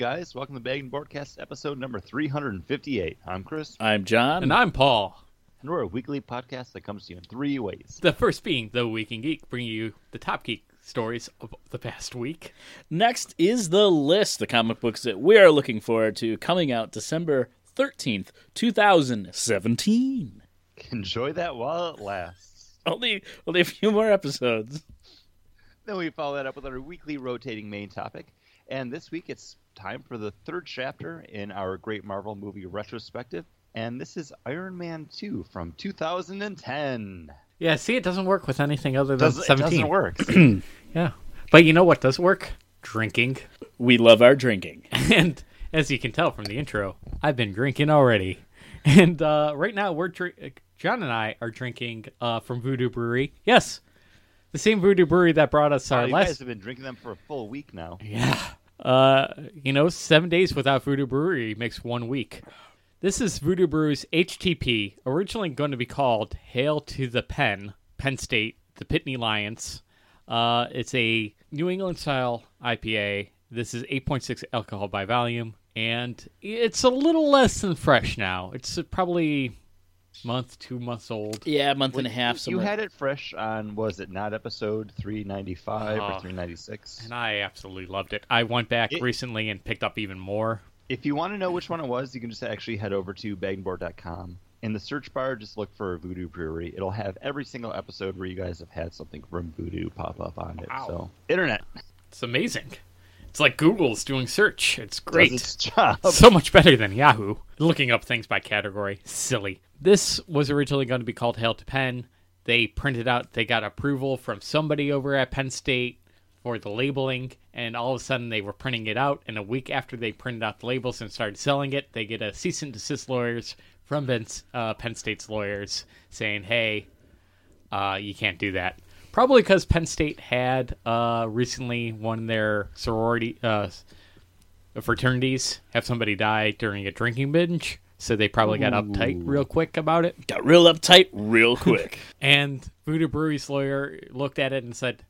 guys, welcome to Bag and Boardcast episode number 358. I'm Chris, I'm John. And I'm Paul. and we're a weekly podcast that comes to you in three ways. The first being The Week in Geek, bringing you the top geek stories of the past week. Next is the list, the comic books that we are looking forward to coming out December 13th, 2017. Enjoy that while it lasts. Only, only a few more episodes. Then we follow that up with our weekly rotating main topic. And this week it's time for the third chapter in our Great Marvel movie retrospective. And this is Iron Man 2 from 2010. Yeah, see, it doesn't work with anything other than Does, it 17. doesn't work. Yeah. But you know what does work? Drinking. We love our drinking. And as you can tell from the intro, I've been drinking already. And uh, right now, we're drink- John and I are drinking uh, from Voodoo Brewery. Yes, the same Voodoo Brewery that brought us our Wow, you last. guys have been drinking them for a full week now. Yeah. Uh, you know, seven days without Voodoo Brewery makes one week. This is Voodoo Brew's HTP, originally going to be called Hail to the Penn, Penn State, the Nittany Lions. Uh, it's a New England style IPA. This is 8.6 alcohol by volume, and it's a little less than fresh now. It's probably month, two months old. Yeah, a month and a You- half. You somewhere. had it fresh on, was it not episode 395 Oh. or uh, 396? And I absolutely loved it. I went back It- recently and picked up even more. If you want to know which one it was, you can just actually head over to bagandboard.com. In the search bar, just look for Voodoo Brewery. It'll have every single episode where you guys have had something from Voodoo pop up on it. Wow. So, internet It's amazing. It's like Google's doing search. It's does great. its job. so much better than Yahoo. Looking up things by category. Silly. This was originally going to be called Hail to Penn. They printed out, they got approval from somebody over at Penn State for the labeling, and all of a sudden they were printing it out. And a week after they printed out the labels and started selling it, they get a cease and desist lawyers from uh, Penn State's lawyers saying, hey, uh, you can't do that. Probably because Penn State had uh, recently won their sorority uh, fraternities have somebody die during a drinking binge, so they probably got uptight real quick about it. Got real uptight real quick. And Voodoo Brewery's lawyer looked at it and said,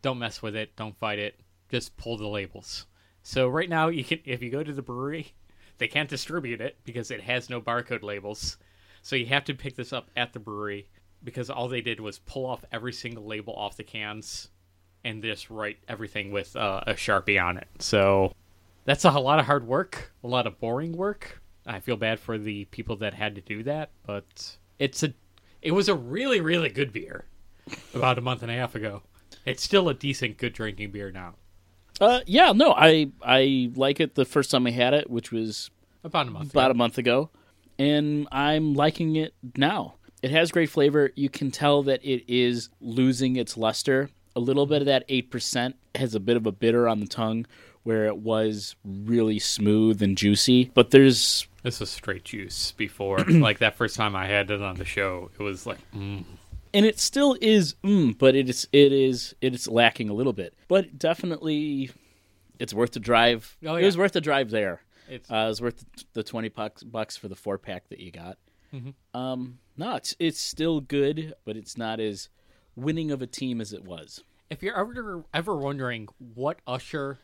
"Don't mess with it. Don't fight it. Just pull the labels." So right now, you can if you go to the brewery, they can't distribute it because it has no barcode labels. So you have to pick this up at the brewery because all they did was pull off every single label off the cans and just write everything with uh, a sharpie on it. So that's a lot of hard work, a lot of boring work. I feel bad for the people that had to do that, but it's a it was a really really good beer about a month and a half ago. It's still a decent good drinking beer now. Uh, yeah, no, I I like it the first time I had it, which was About a month. about ago. a month ago, and I'm liking it now. It has great flavor. You can tell that it is losing its luster. A little bit of that eight percent has a bit of a bitter on the tongue, where it was really smooth and juicy. But there's This was straight juice before. like that first time I had it on the show, it was like mm. and it still is, mm, but it is it is it is lacking a little bit. But definitely, it's worth the drive. Oh, It was worth the drive there. it's Uh, it was worth the twenty bucks bucks for the four pack that you got. Mm-hmm. Um, no, it's it's still good, but it's not as winning of a team as it was. if you're ever ever wondering what Usher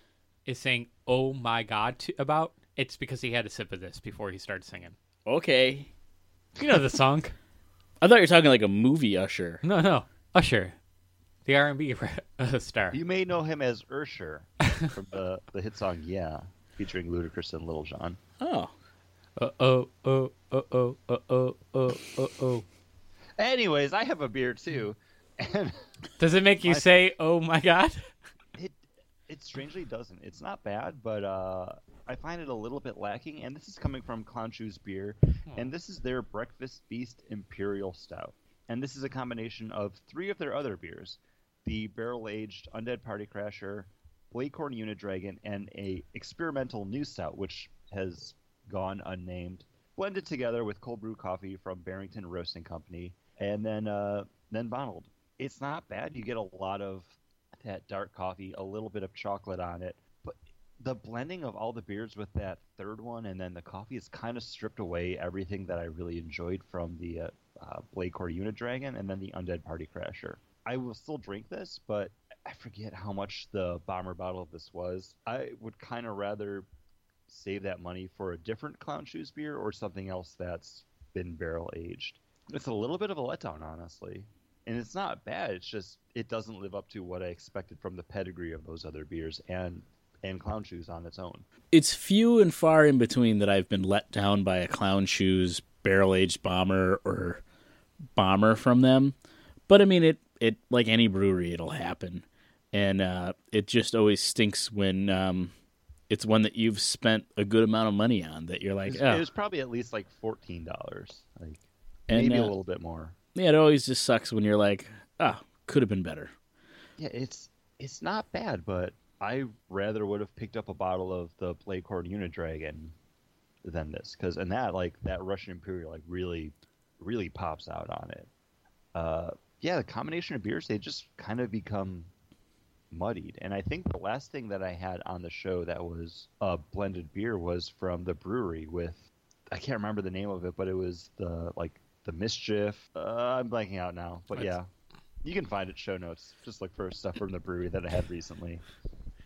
is saying "Oh my God" to, about, it's because he had a sip of this before he started singing. Okay, You know the song? I thought you were talking like a movie Usher. no, no, Usher, the R and B star. You may know him as Ursher from the, the hit song Yeah, featuring Ludacris and Lil Jon. Oh, Uh oh, oh, oh, oh, oh, oh, oh, oh, oh. Anyways, I have a beer too, and Does it make you I- say "Oh my God"? It strangely doesn't. It's not bad, but uh, I find it a little bit lacking. And this is coming from Clown Shoes Beer, and this is their Breakfast Feast Imperial Stout. And this is a combination of three of their other beers: the barrel aged Undead Party Crasher, Blaecorn Unidragon, and a experimental new stout, which has gone unnamed. Blended together with cold brew coffee from Barrington Roasting Company, and then uh, then bottled. It's not bad. You get a lot of that dark coffee, a little bit of chocolate on it, but the blending of all the beers with that third one and then the coffee has kind of stripped away everything that I really enjoyed from the uh, uh, Blaecorn Unidragon and then the Undead Party Crasher. I will still drink this, but I forget how much the bomber bottle of this was. I would kind of rather save that money for a different clown shoes beer or something else that's been barrel aged. It's a little bit of a letdown, honestly. And it's not bad. It's just it doesn't live up to what I expected from the pedigree of those other beers and and clown shoes on its own. It's few and far in between that I've been let down by a clown shoes barrel aged bomber or bomber from them. But I mean it it like any brewery it'll happen. And uh, it just always stinks when um, it's one that you've spent a good amount of money on that you're like, It was, oh. it was probably at least like fourteen dollars, like And, maybe a uh, little bit more. Yeah, it always just sucks when you're like, ah, could have been better. Yeah, it's it's not bad, but I rather would have picked up a bottle of the Blaecorn Unidragon than this, because and that like that Russian Imperial like really really pops out on it. Uh, yeah, the combination of beers they just kind of become muddied, and I think the last thing that I had on the show that was a blended beer was from the brewery with I can't remember the name of it, but it was the like the mischief. Uh, I'm blanking out now, but That's- yeah, you can find it show notes. Just look for stuff from the brewery that I had recently.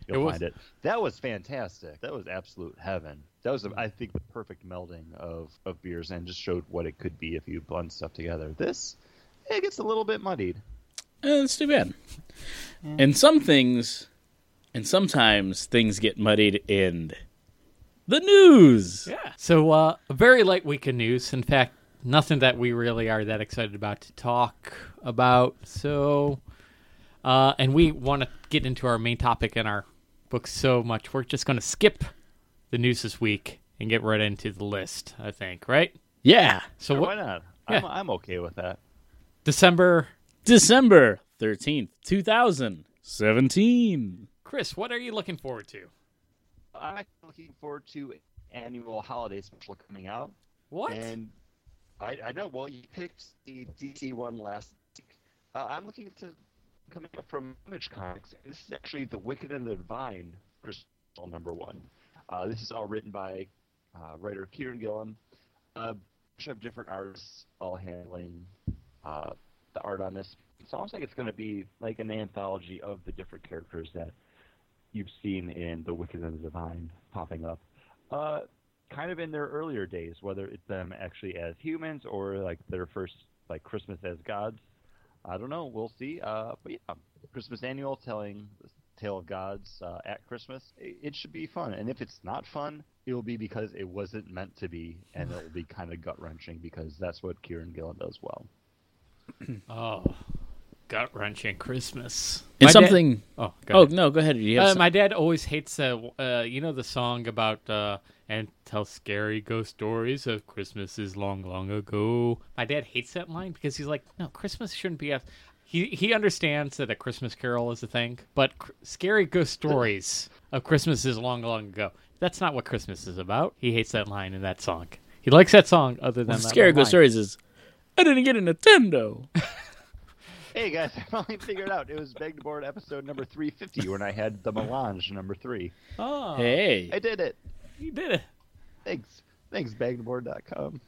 You'll was- find it. That was fantastic. That was absolute heaven. That was, I think, the perfect melding of, of beers and just showed what it could be if you blend stuff together. This, it gets a little bit muddied. Eh, that's too bad. And some things, and sometimes things get muddied in the news. Yeah. So, uh, a very light week of news. In fact, nothing that we really are that excited about to talk about. So, uh, and we want to get into our main topic in our book so much. We're just going to skip the news this week and get right into the list, I think, right? Yeah. So, Sure, what, why not? Yeah. I'm, I'm okay with that. December, December 13th, 2017. Chris, what are you looking forward to? I'm looking forward to annual holiday special coming out. What? And I, I know. Well, you picked the DC one last week. Uh, I'm looking at to coming up from Image Comics. This is actually the Wicked and the Divine Crystal number one. Uh, this is all written by uh, writer Kieran Gillen. A bunch of different artists all handling uh, the art on this. It's almost like it's going to be like an anthology of the different characters that you've seen in the Wicked and the Divine popping up. Kind of in their earlier days, whether it's them actually as humans or like their first like Christmas as gods. I don't know. We'll see. Uh, but yeah, Christmas annual telling the tale of gods uh, at Christmas. It, it should be fun. And if it's not fun, it will be because it wasn't meant to be, and it will be kind of gut wrenching because that's what Kieran Gillen does well. oh, gut wrenching Christmas. And My dad- something. oh, go oh, no, go ahead. Uh, my dad always hates uh, uh you know the song about uh and tell scary ghost stories of Christmases long long ago. My dad hates that line because he's like, no, Christmas shouldn't be a. He he understands that a Christmas Carol is a thing, but cr- scary ghost stories of Christmases long long ago. That's not what Christmas is about. He hates that line in that song. He likes that song other than that Scary Ghost line. Stories is, I didn't get a Nintendo. Hey guys, I finally figured it out. It was Beg to Board episode number 350 when I had the Melange number three. Oh, hey. I did it. You did it. Thanks. Thanks, bagtoboard.com.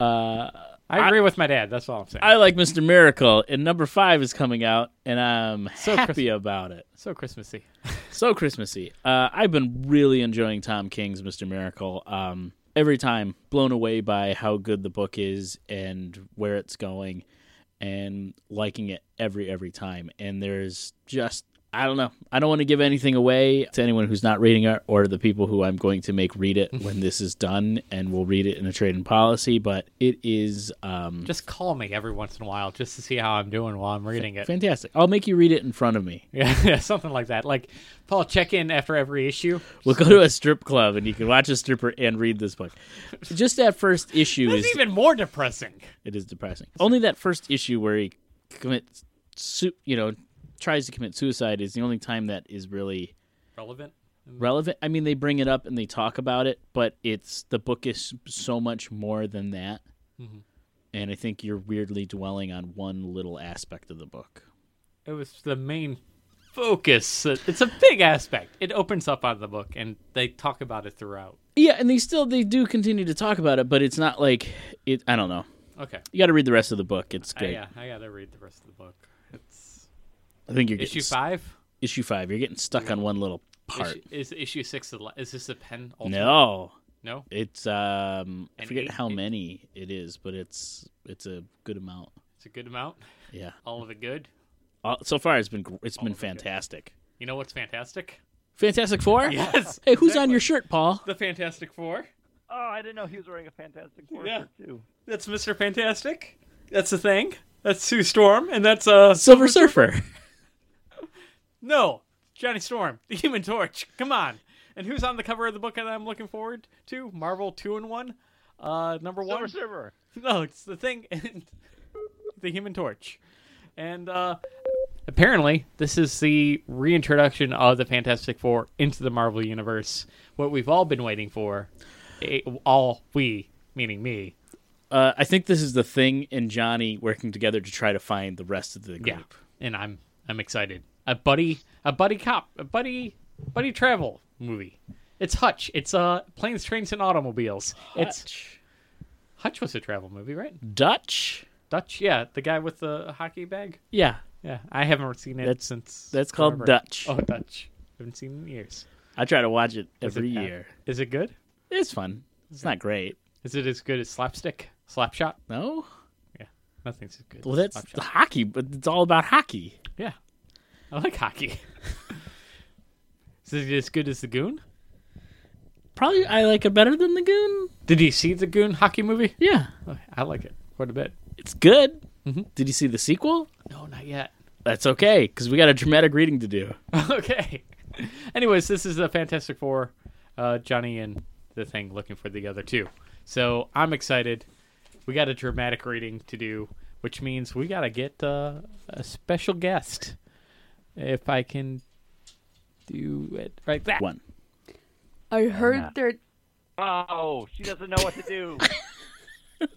Uh, I agree with my dad. That's all I'm saying. I like Mr. Miracle, and number five is coming out, and I'm So happy Christ- about it. so Christmassy. So Christmassy. Uh, I've been really enjoying Tom King's Mr. Miracle. Um, every time, blown away by how good the book is and where it's going, and liking it every every time. And there's just I don't know. I don't want to give anything away to anyone who's not reading it or the people who I'm going to make read it when this is done, and we'll read it in a trade and policy. But it is um, Just call me every once in a while just to see how I'm doing while I'm reading it. fantastic. I'll make you read it in front of me. Yeah, yeah, something like that. Like, Paul, check in after every issue. We'll go to a strip club and you can watch a stripper and read this book. Just that first issue is even more depressing. it is depressing. Only that first issue where he commits, su- you know, tries to commit suicide is the only time that is really Relevant? relevant. I mean, they bring it up and they talk about it, but it's the book is so much more than that. Mhm. And I think you're weirdly dwelling on one little aspect of the book. It was the main focus. It's a big aspect. It opens up on the book, and they talk about it throughout. Yeah, and they still they do continue to talk about it, but it's not like it. I don't know. Okay. You got to read the rest of the book. It's I, great. yeah, I gotta read the rest of the book. It's I think you're getting Issue s- five. Issue five. You're getting stuck on one little part. Issue, is issue six? The, is this a pen? Ultimate? No, No. it's um, I forget eight- how many it is, but it's it's a good amount. It's a good amount. Yeah. All of it good. Uh, so far, it's been gr- it's been of it fantastic. You know what's fantastic? Fantastic Four. Yes. Hey, who's on your shirt, Paul? The Fantastic Four. Oh, I didn't know he was wearing a Fantastic Four Yeah. shirt too. That's Mr. Fantastic. That's the thing. That's Sue Storm, and that's uh Silver Surfer. No, Johnny Storm, the Human Torch. Come on. And who's on the cover of the book that I'm looking forward to? Marvel Two-in-One, uh, number one. Silver Surfer. No, it's the thing, and the Human Torch, and uh, apparently this is the reintroduction of the Fantastic Four into the Marvel universe. What we've all been waiting for, Eh, all we, meaning me. Uh, I think this is the thing and Johnny working together to try to find the rest of the group. Yeah, and I'm I'm excited. A buddy, a buddy cop, a buddy, buddy travel movie. It's Hutch. It's uh planes, trains, and automobiles. It's Hutch. Hutch was a travel movie, right? Dutch. Dutch, yeah, the guy with the hockey bag. Yeah, Yeah, I haven't seen it That's- since. that's called forever. Dutch. Oh, Dutch. I haven't seen it in years. I try to watch it every bad? year. Is it good? It's fun. It's not great. Is it as good as Slapstick? Slapshot? No. Yeah, nothing's as good. Well, as that's hockey, but it's all about hockey. Yeah, I like hockey. Is it as good as the Goon? Probably I like it better than the Goon. Did you see the Goon hockey movie? Yeah, Oh, I like it quite a bit. it's good. Mhm. Did you see the sequel? No, not yet. That's okay because we got a dramatic reading to do. okay. Anyways, this is the Fantastic Four, uh, Johnny and the Thing looking for the other two. So I'm excited. We got a dramatic reading to do, which means we got to get uh, a special guest. If I can do it right that. One. I heard Yeah. there. Oh, she doesn't know what to do.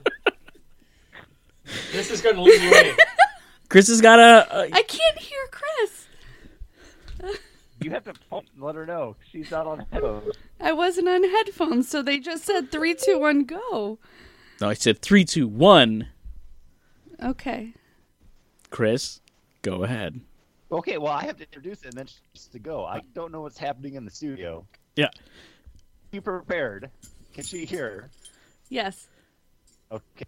This is going to lead you in. Chris has got a. a uh, I can't hear Chris. you have to point and let her know. She's not on headphones. I wasn't on headphones, so they just said three, two, one, go. no, I said three, two, one. Okay. Chris, go ahead. Okay, well, I have to introduce it and then she's to go. I don't know what's happening in the studio. Yeah. You prepared? Can she hear? Yes. Okay.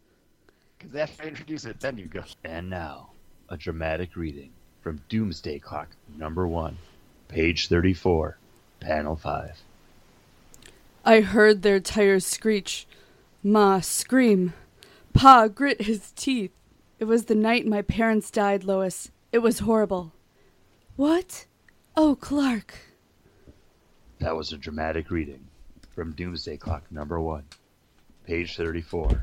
Because after I introduce it, then you go. And now, a dramatic reading from Doomsday Clock number one, page 34, panel 5. I heard their tires screech. Ma scream. Pa grit his teeth. It was the night my parents died, Lois. It was horrible. What? Oh, Clark. That was a dramatic reading from Doomsday Clock number one, page 34,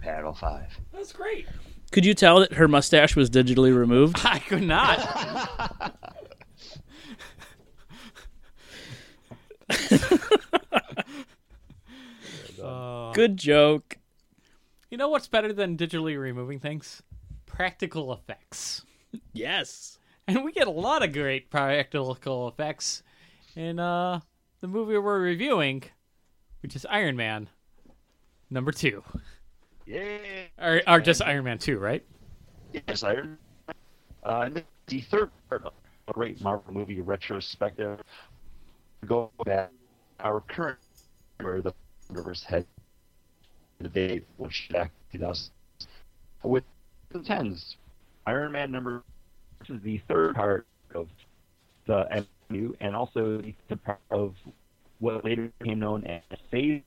panel 5. That's great. Could you tell that her mustache was digitally removed? I could not. Uh, Good joke. You know what's better than digitally removing things? Practical effects. Yes. And we get a lot of great practical effects in uh, the movie we're reviewing, which is Iron Man number two. Yeah. Or, or just Iron Man 2, right? Yes, Iron. Uh, and the third part of a great Marvel movie retrospective. Go back our current where the universe had the day which back 2000 with the tens. Iron Man number is the third part of the MCU and also the third part of what later became known as Phase.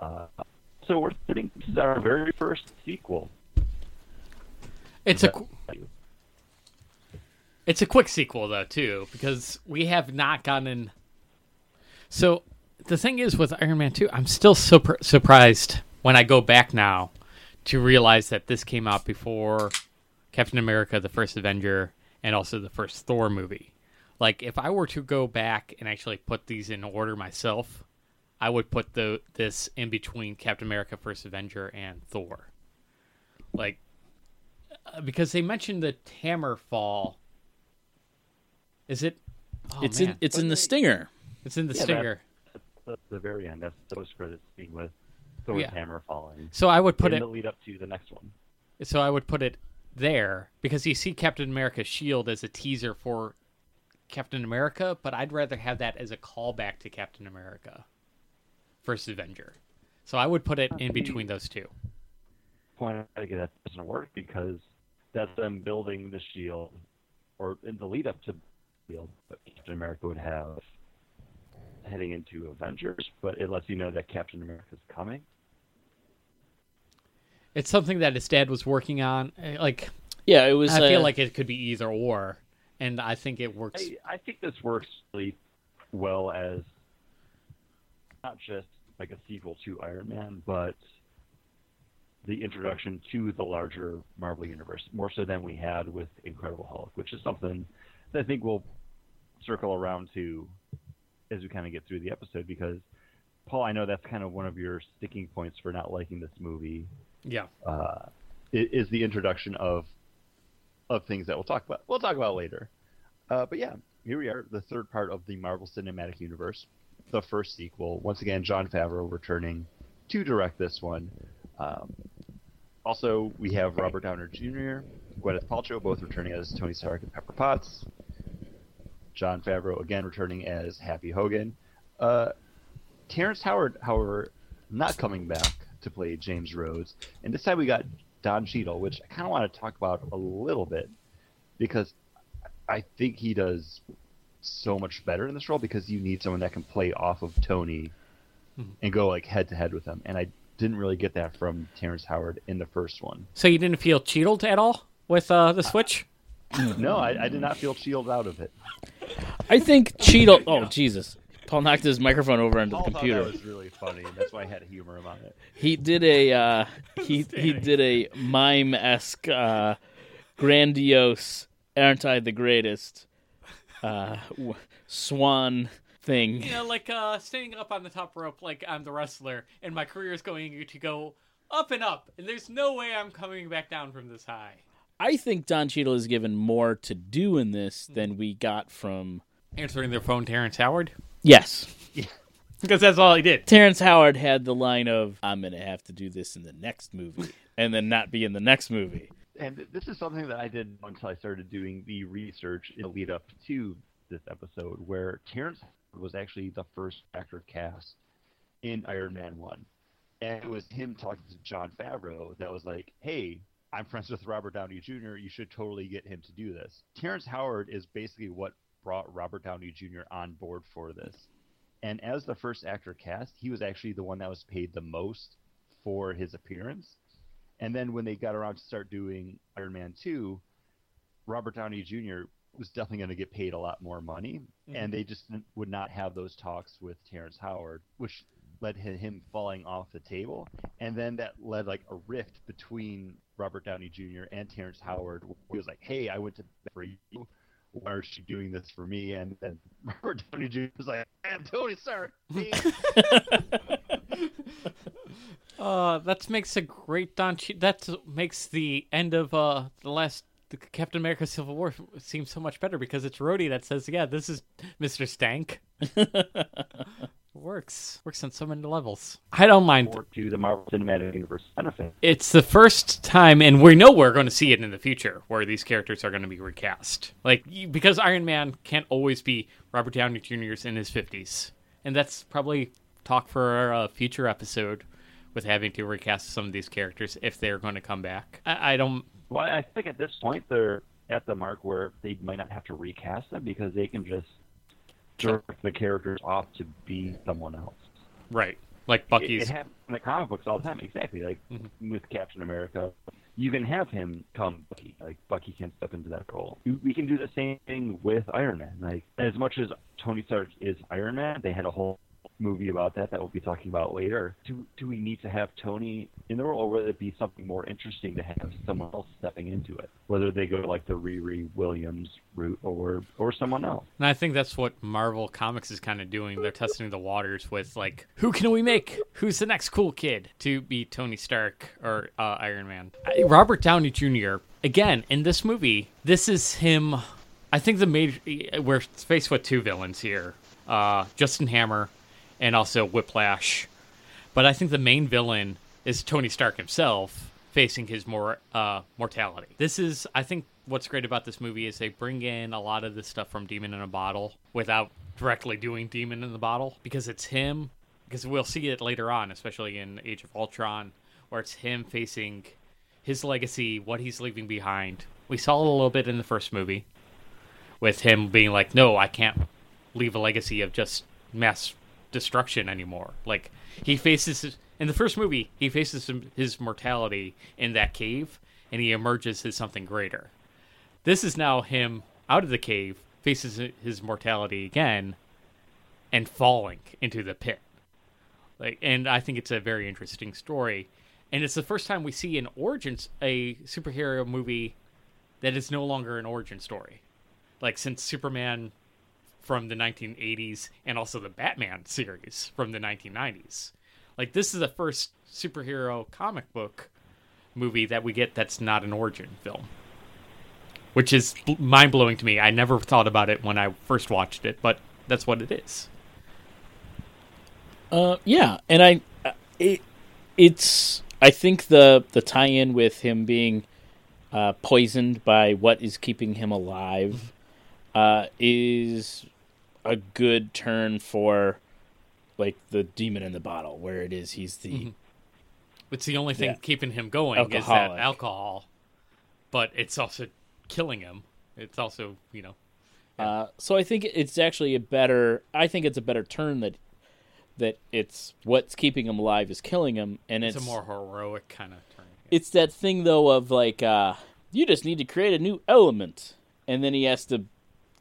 Uh, so we're sitting. This is our very first sequel. It's a qu- it's a quick sequel though too because we have not gotten. So the thing is with Iron Man two, I'm still super surprised when I go back now to realize that this came out before Captain America: The First Avenger and also the first Thor movie. Like if I were to go back and actually put these in order myself, I would put the this in between Captain America: First Avenger and Thor. Like uh, because they mentioned the Hammerfall. Is it? Oh, it's man. in it's in the stinger. it's in the Yeah, stinger. That's the very end. That's the post credit scene with Thor's Yeah. hammer falling. So I would put it. in it. the lead up to the next one. So I would put it there because you see Captain America's shield as a teaser for Captain America, but I'd rather have that as a callback to Captain America First Avenger. So I would put it in between those two. Point think that doesn't work because that's them building the shield, or in the lead up to shield that Captain America would have heading into Avengers, but it lets you know that Captain America is coming. It's something that his dad was working on. eh, Like Yeah, it was. I feel uh, like it could be either or, and I think it works. I, I think this works really well as not just like a sequel to Iron Man, but the introduction to the larger Marvel universe, more so than we had with Incredible Hulk, which is something that I think we'll circle around to as we kind of get through the episode. Because Paul, I know that's kind of one of your sticking points for not liking this movie Yeah. uh, is the introduction of of things that we'll talk about. We'll talk about later. Uh, but yeah, here we are, the third part of the Marvel Cinematic Universe, the first sequel. Once again, Jon Favreau returning to direct this one. Um, also, we have Robert Downey Jr., Gwyneth Paltrow, both returning as Tony Stark and Pepper Potts. Jon Favreau again returning as Happy Hogan. Uh, Terrence Howard, however, not coming back to play James Rhodes, and this time we got Don Cheadle, which I kind of want to talk about a little bit because I think he does so much better in this role because you need someone that can play off of Tony and go like head to head with him, and I didn't really get that from Terrence Howard in the first one. So you didn't feel cheated at all with uh, the Switch? No, I, I did not feel shielded out of it. I think Cheadle. Oh Jesus! Paul knocked his microphone over onto the Paul thought computer. that was really funny, that's why I had humor about it. He did a uh, he he did a mime esque uh, grandiose aren't I the greatest uh, w- swan thing. You know, like uh, standing up on the top rope, like I'm the wrestler, and my career is going to go up and up, and there's no way I'm coming back down from this high. I think Don Cheadle is given more to do in this than we got from. Answering their phone, Terrence Howard, Yes, because that's all he did. Terrence Howard had the line of "I'm going to have to do this in the next movie," and then not be in the next movie. And this is something that I didn't until I started doing the research in the lead up to this episode, where Terrence Howard was actually the first actor cast in Iron Man 1. And it was him talking to Jon Favreau that was like, hey, I'm friends with Robert Downey Jr., you should totally get him to do this. Terrence Howard is basically what brought Robert Downey Jr. on board for this. And as the first actor cast, he was actually the one that was paid the most for his appearance. And then when they got around to start doing Iron Man 2, Robert Downey Jr. was definitely going to get paid a lot more money. And mm-hmm. they just would not have those talks with Terrence Howard, which led to him falling off the table. And then that led like a rift between Robert Downey Jr. and Terrence Howard. He was like, hey, I went to for you. Why are you doing this for me? And then Robert Downey Jr. was like, I'm Tony Stark. me." Uh, that makes a great Don. Che- that makes the end of uh the last the Captain America Civil War seem so much better because it's Rhodey that says, "Yeah, this is Mister Stank." works works on so many levels. I don't mind. To the Marvel Cinematic Universe benefit. It's the first time, and we know we're going to see it in the future, where these characters are going to be recast. Like because Iron Man can't always be Robert Downey Jr.'s in his fifties, and that's probably talk for a future episode with having to recast some of these characters if they're going to come back. I, I don't. Well, I think at this point they're at the mark where they might not have to recast them because they can just direct the characters off to be someone else. Right, like It, Bucky's. it happens in the comic books all the time. Exactly, like mm-hmm. with Captain America, you can have him come Bucky. Like Bucky can step into that role. We can do the same thing with Iron Man. Like as much as Tony Stark is Iron Man, they had a whole movie about that that we'll be talking about later. Do do we need to have Tony in the role, or would it be something more interesting to have someone else stepping into it? Whether they go like the Riri Williams route or or someone else. And I think that's what Marvel Comics is kind of doing. They're testing the waters with like, who can we make? Who's the next cool kid to be Tony Stark or uh, Iron Man? Robert Downey Jr. Again in this movie, this is him. I think the major we're faced with two villains here: uh, Justin Hammer and also Whiplash. But I think the main villain is Tony Stark himself, facing his more uh, mortality. This is, I think, what's great about this movie is they bring in a lot of this stuff from Demon in a Bottle without directly doing Demon in the Bottle because it's him. Because we'll see it later on, especially in Age of Ultron, where it's him facing his legacy, what he's leaving behind. We saw it a little bit in the first movie with him being like, "No, I can't leave a legacy of just mass destruction anymore." Like he faces in the first movie, he faces his mortality in that cave, and he emerges as something greater. This is now him out of the cave, faces his mortality again, and falling into the pit. Like, and I think it's a very interesting story, and it's the first time we see an origin, a superhero movie that is no longer an origin story. Like since Superman from the 1980s and also the Batman series from the 1990s. Like this is the first superhero comic book movie that we get that's not an origin film. Which is mind blowing to me. I never thought about it when I first watched it, but that's what it is. Uh, yeah, and I, uh, it, it's I think the the tie-in with him being uh, poisoned by what is keeping him alive uh, is a good turn for like the demon in the bottle, where it is he's the. Mm-hmm. It's the only thing yeah. keeping him going Alcoholic. is that alcohol, but it's also killing him. It's also you know. Yeah. Uh, so I think it's actually a better. I think it's a better turn that that it's what's keeping him alive is killing him, and it's, it's a more heroic kind of turn. It's that thing though of like uh, you just need to create a new element, and then he has to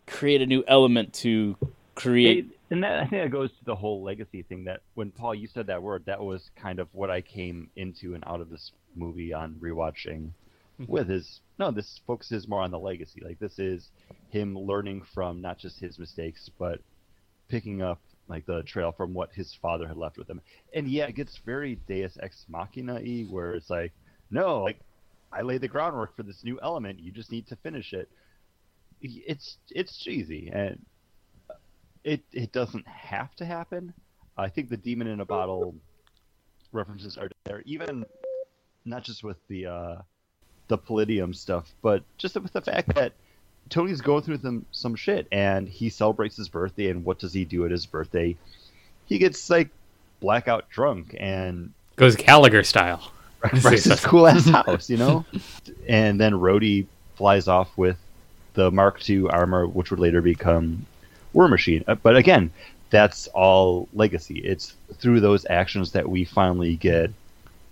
create a new element to create. And that I think that goes to the whole legacy thing. That when Paul you said that word, that was kind of what I came into and out of this movie on rewatching. Mm-hmm. With his no, this focuses more on the legacy. Like this is him learning from not just his mistakes, but picking up like the trail from what his father had left with him. And yeah, it gets very Deus Ex Machina y, where it's like, no, like I laid the groundwork for this new element. You just need to finish it. It's it's cheesy and it it doesn't have to happen. I think the demon in a bottle references are there, even not just with the uh, the Palladium stuff, but just with the fact that Tony's going through them, some shit, and he celebrates his birthday. And what does he do at his birthday? He gets like blackout drunk and goes Gallagher style. Wrecks his cool ass house, you know. and then Rhodey flies off with the Mark II armor, which would later become War Machine. Uh, but again, that's all legacy. It's through those actions that we finally get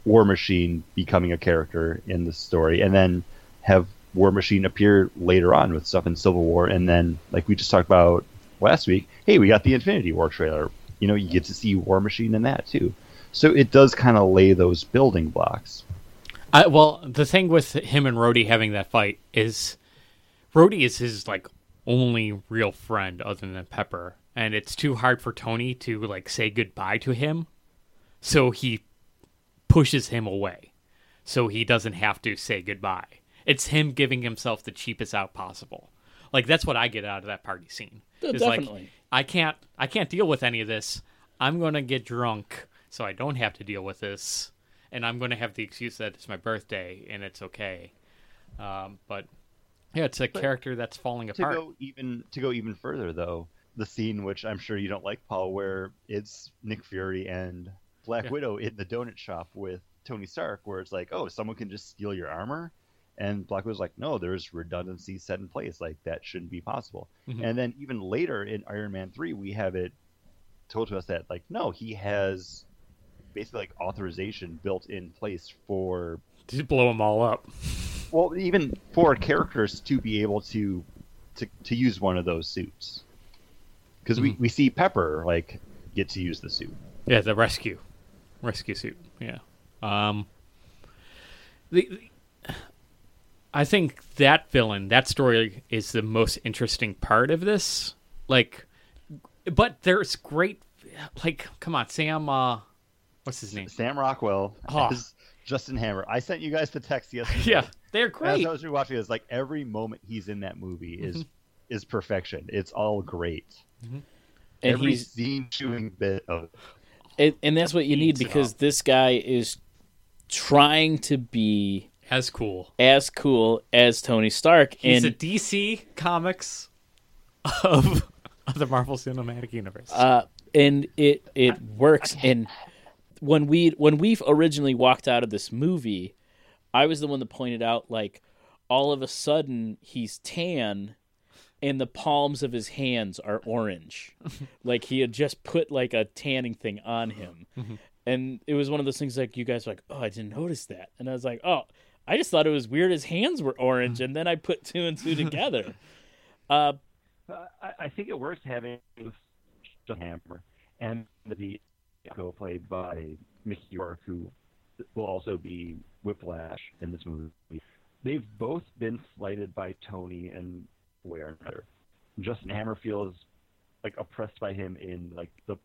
War Machine becoming a character in the story, and then have War Machine appear later on with stuff in Civil War, and then like we just talked about last week, hey, we got the Infinity War trailer. You know, you get to see War Machine in that too. So it does kind of lay those building blocks. I, well, the thing with him and Rhodey having that fight is Rhodey is his like only real friend other than Pepper, and it's too hard for Tony to like say goodbye to him, so he pushes him away, so he doesn't have to say goodbye it's him giving himself the cheapest out possible. Like that's what I get out of that party scene. It's definitely. Like, I can't I can't deal with any of this. I'm gonna get drunk so I don't have to deal with this, and I'm gonna have the excuse that it's my birthday and it's okay. Um, but yeah, it's a but character that's falling apart. To go even to go even further though, the scene which I'm sure you don't like, Paul, where it's Nick Fury and Black yeah. Widow in the donut shop with Tony Stark, where it's like, oh, someone can just steal your armor and Black Widow's like, no, there's redundancy set in place. Like that shouldn't be possible. Mm-hmm. And then even later in Iron Man three, we have it told to us that like, no, he has basically like authorization built in place for to blow them all up. Well, even for characters to be able to to, to use one of those suits, because mm-hmm. we, we see Pepper like get to use the suit. Yeah, the rescue rescue suit. Yeah. Um. The, the I think that villain, that story is the most interesting part of this. Like, but there's great, like, come on, Sam. Uh, what's his name? Sam Rockwell oh. Justin Hammer. I sent you guys the text yesterday. yeah, they're great. As I was rewatching this, like every moment he's in that movie is mm-hmm. is perfection. It's all great. Mm-hmm. And every he's, scene chewing bit of. And, and that's what you need because this guy is trying to be As cool. as cool as Tony Stark He's and a DC Comics of, of the Marvel Cinematic Universe. uh, and it it works. And when we when we've originally walked out of this movie, I was the one that pointed out like all of a sudden he's tan, and the palms of his hands are orange, like he had just put like a tanning thing on him. And it was one of those things like you guys were like, oh, I didn't notice that, and I was like, oh, I just thought it was weird his hands were orange, and then I put two and two together. Uh, Uh, I, I think it works having the Hammer and the Echo played by Mickey Rourke, who will also be Whiplash in this movie. They've both been slighted by Tony and Ware another. Justin Hammer feels like oppressed by him in like the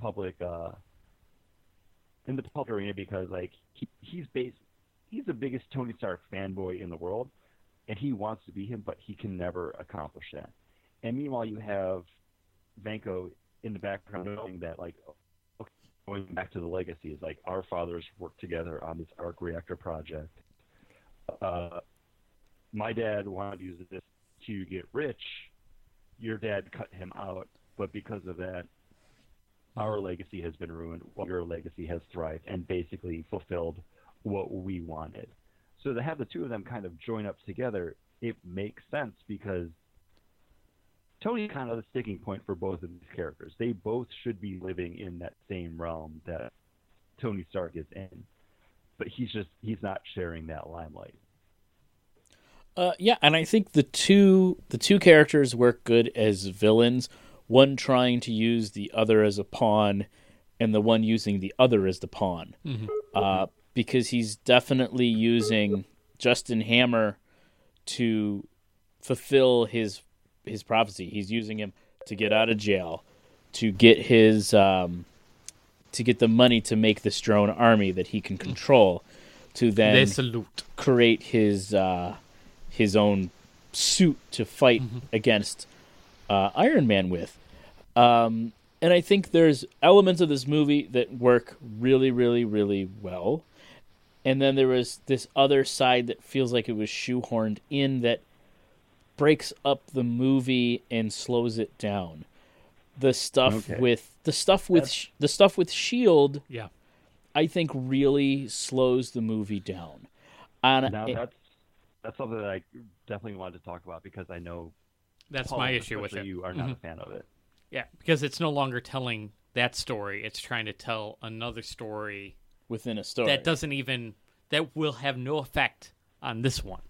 public uh in the public arena because like he, he's based he's the biggest Tony Stark fanboy in the world and he wants to be him but he can never accomplish that. And meanwhile, you have Vanko in the background knowing that, like, going back to the legacy is like our fathers worked together on this arc reactor project. Uh, my dad wanted to use this to get rich. Your dad cut him out, but because of that, our legacy has been ruined. While your legacy has thrived and basically fulfilled what we wanted. So to have the two of them kind of join up together, it makes sense because Tony's kind of the sticking point for both of these characters. They both should be living in that same realm that Tony Stark is in, but he's just he's not sharing that limelight. Uh, yeah, and I think the two the two characters work good as villains. One trying to use the other as a pawn, and the one using the other as the pawn. Uh, because he's definitely using Justin Hammer to fulfill his his prophecy. He's using him to get out of jail, to get his um, to get the money to make this drone army that he can control, to then create his uh, his own suit to fight against uh, Iron Man with. Um, and I think there's elements of this movie that work really, really, really well. And then there was this other side that feels like it was shoehorned in that breaks up the movie and slows it down. The stuff Okay. with the stuff with sh- the stuff with Shield, Yeah. I think really slows the movie down. And Now it- that's that's something that I definitely wanted to talk about because I know That's Paul, my issue with it. You are not Mhm. a fan of it. Yeah, because it's no longer telling that story. It's trying to tell another story within a story. that doesn't even that will have no effect on this one.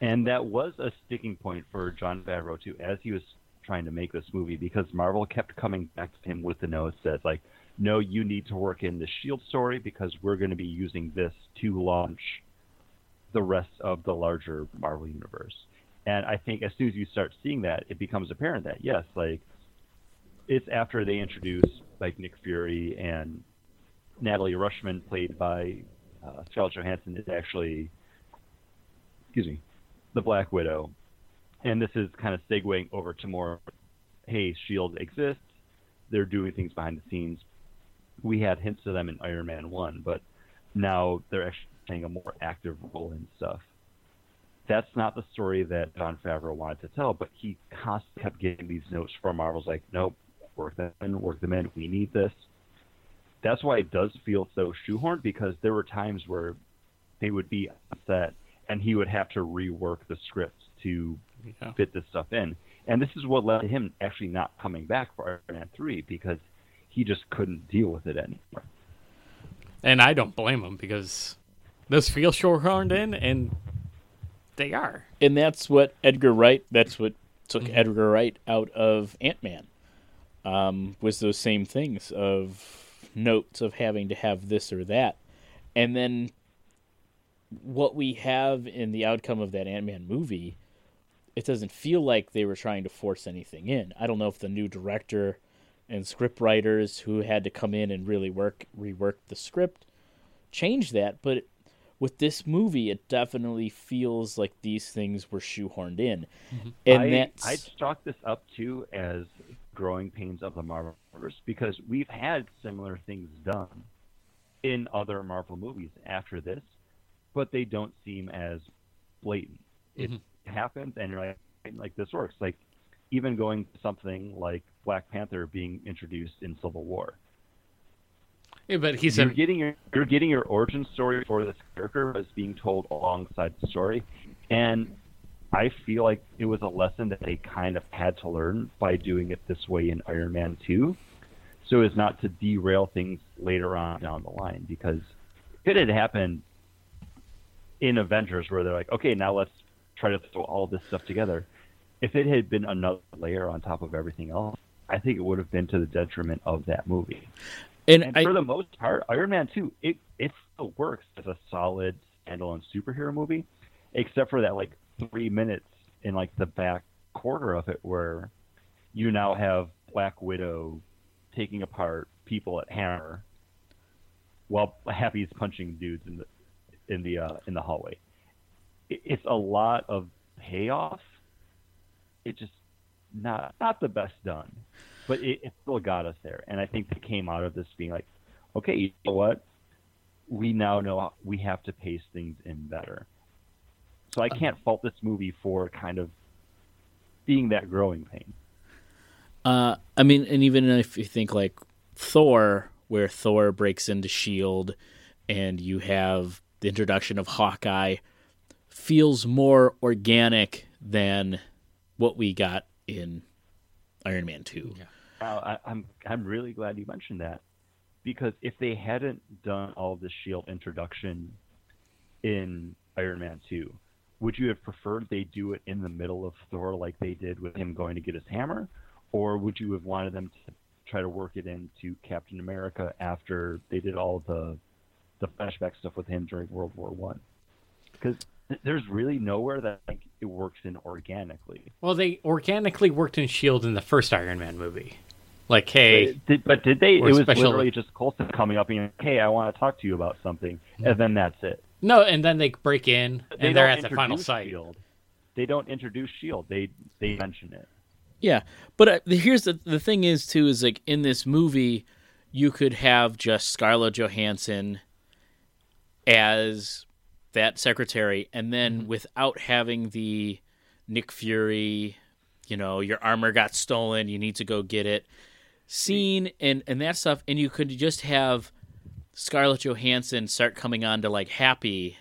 And that was a sticking point for Jon Favreau too, as he was trying to make this movie, because Marvel kept coming back to him with the notes that like, no, you need to work in the Shield story because we're going to be using this to launch the rest of the larger Marvel universe. And I think as soon as you start seeing that, it becomes apparent that yes, like it's after they introduce like Nick Fury and Natalie Rushman, played by uh, Scarlett Johansson, is actually excuse me, the Black Widow, and this is kind of segueing over to more, hey, Shield exists. They're doing things behind the scenes. We had hints of them in Iron Man One, but now they're actually playing a more active role in stuff. That's not the story that Jon Favreau wanted to tell, but he constantly kept getting these notes from Marvel's like, nope, work them in, work them in. We need this. That's why it does feel so shoehorned because there were times where they would be upset and he would have to rework the script to Yeah. fit this stuff in. And this is what led to him actually not coming back for Iron Man 3 because he just couldn't deal with it anymore. And I don't blame him because those feel shoehorned in, and they are. and that's what Edgar Wright. That's what took Mm-hmm. Edgar Wright out of Ant Man. Um, was those same things of notes of having to have this or that, and then what we have in the outcome of that Ant Man movie. It doesn't feel like they were trying to force anything in. I don't know if the new director and script writers who had to come in and really work rework the script changed that, but with this movie, it definitely feels like these things were shoehorned in, mm-hmm. and I, that's I'd chalk this up too as growing pains of the Marvel universe because we've had similar things done in other Marvel movies after this, but they don't seem as blatant. It mm-hmm. happens, and you're like, like this works. Like even going to something like Black Panther being introduced in Civil War. Yeah, but he's you're a getting your you're getting your origin story for this character, it's being told alongside the story, and I feel like it was a lesson that they kind of had to learn by doing it this way in Iron Man Two, so as not to derail things later on down the line. Because if it had happened in Avengers, where they're like, okay, now let's try to throw all this stuff together, if it had been another layer on top of everything else, I think it would have been to the detriment of that movie. And, And I, for the most part, Iron Man 2, it, it still works as a solid standalone superhero movie, except for that like three minutes in like the back quarter of it where you now have Black Widow taking apart people at Hammer while Happy's punching dudes in the in the uh, in the hallway. It, it's a lot of payoff. It just not not the best done but it, it still got us there. And I think they came out of this being like, okay, you know what? We now know we have to pace things in better. So I can't fault this movie for kind of being that growing pain. Uh, I mean, and even if you think like Thor, where Thor breaks into Shield, and you have the introduction of Hawkeye, feels more organic than what we got in Iron Man Two. Now, I, I'm I'm really glad you mentioned that because if they hadn't done all the Shield introduction in Iron Man Two, would you have preferred they do it in the middle of Thor like they did with him going to get his hammer, or would you have wanted them to try to work it into Captain America after they did all the the flashback stuff with him during World War One? Because there's really nowhere that I think it works in organically. well, they organically worked in Shield in the first Iron Man movie. Like, hey, Did, but did they? It was special- literally just Coulson coming up and being like, "Hey, I want to talk to you about something," and then that's it. no, and then they break in They and they're at the final site. Shield. They don't introduce Shield. They they mention it. Yeah, but uh, here's the the thing is too is like in this movie, you could have just Scarlett Johansson as that secretary, and then mm-hmm. without having the Nick Fury, you know, your armor got stolen, you need to go get it, scene and and that stuff, and you could just have Scarlett Johansson start coming on to like Happy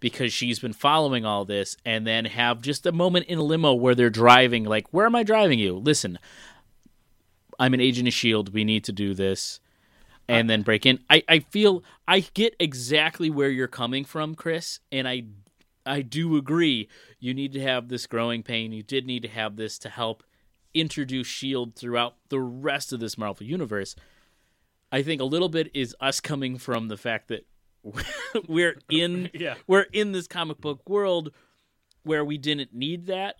because she's been following all this and then have just a moment in a limo where they're driving like where am i driving you? Listen i'm an agent of shield we need to do this and then break in. I, I feel i get exactly where you're coming from chris and i i do agree you need to have this growing pain. You did need to have this to help introduce shield throughout the rest of this marvel universe. I think a little bit is us coming from the fact that we're in Yeah. we're in this comic book world where we didn't need that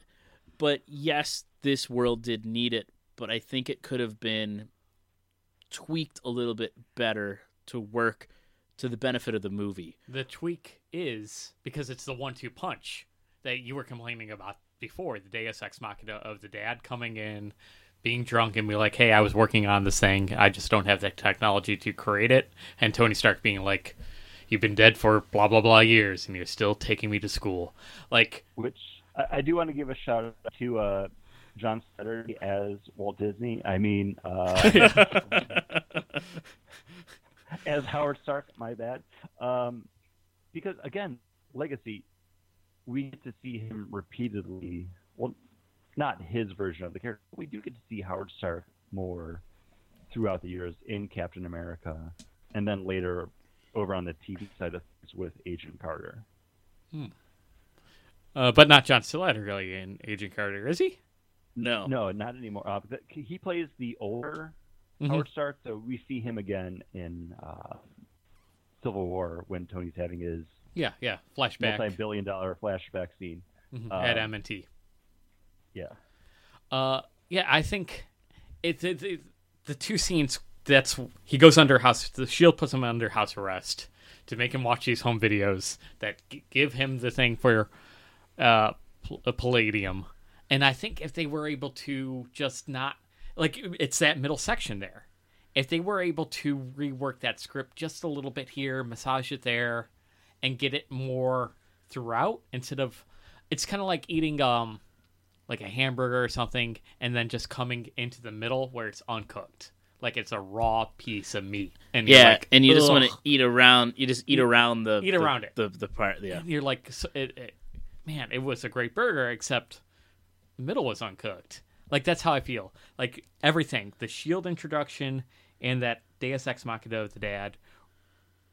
but yes this world did need it but i think it could have been tweaked a little bit better to work to the benefit of the movie The tweak is because it's the one-two punch that you were complaining about before, the Deus Ex Machina of the dad coming in, being drunk, and be like, "Hey, I was working on this thing. I just don't have the technology to create it." And Tony Stark being like, "You've been dead for blah blah blah years, and you're still taking me to school." Like, Which I, I do want to give a shout out to uh, John Slattery as Walt Disney. I mean, uh, as Howard Stark. My bad. Um, because again, Legacy, we get to see him repeatedly. Well, not his version of the character. but We do get to see Howard Stark more throughout the years in Captain America, and then later over on the TV side of things with Agent Carter. uh, but not John Slattery in Agent Carter, is he? No No, not anymore. Uh, he plays the older Mhm. Howard Stark, so we see him again in uh, Civil War when Tony's having his Yeah, yeah. Flashback multi-billion-dollar flashback scene. Mhm. uh, at M&T. Yeah, Uh, yeah, I think it's it's it, the two scenes. That's he goes under house. The Shield puts him under house arrest to make him watch these home videos that g- give him the thing for uh, pl- uh, Palladium. And I think if they were able to just not like it's that middle section there, if they were able to rework that script just a little bit here, massage it there, and get it more throughout instead of it's kind of like eating um like a hamburger or something and then just coming into the middle where it's uncooked. Like it's a raw piece of meat. And Yeah, like, and you just want to eat around. You just eat around the Eat the- around it. The the part. Yeah. And you're like, so it, it, man, it was a great burger, except the middle was uncooked. Like that's how I feel. Like everything, the Shield introduction and that Deus Ex Machina of the dad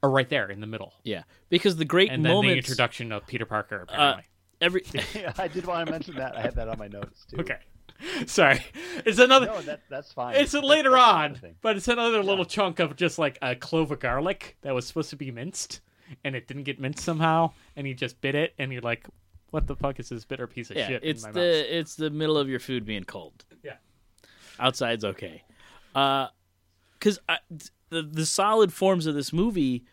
are right there in the middle, Yeah. Because the great and then the introduction of Peter Parker. Uh, apparently, every. I did want to mention that. I had that on my notes too. okay, sorry, it's another. No, that that's fine. it's That- later on, but it's another little chunk of just like a clove of garlic that was supposed to be minced, and it didn't get minced somehow, and he just bit it, and you're like, "What the fuck is this bitter piece of yeah. shit?" It's in my the mouth? it's the middle of your food being cold. Yeah. Outside's okay. Uh, because the the solid forms of this movie,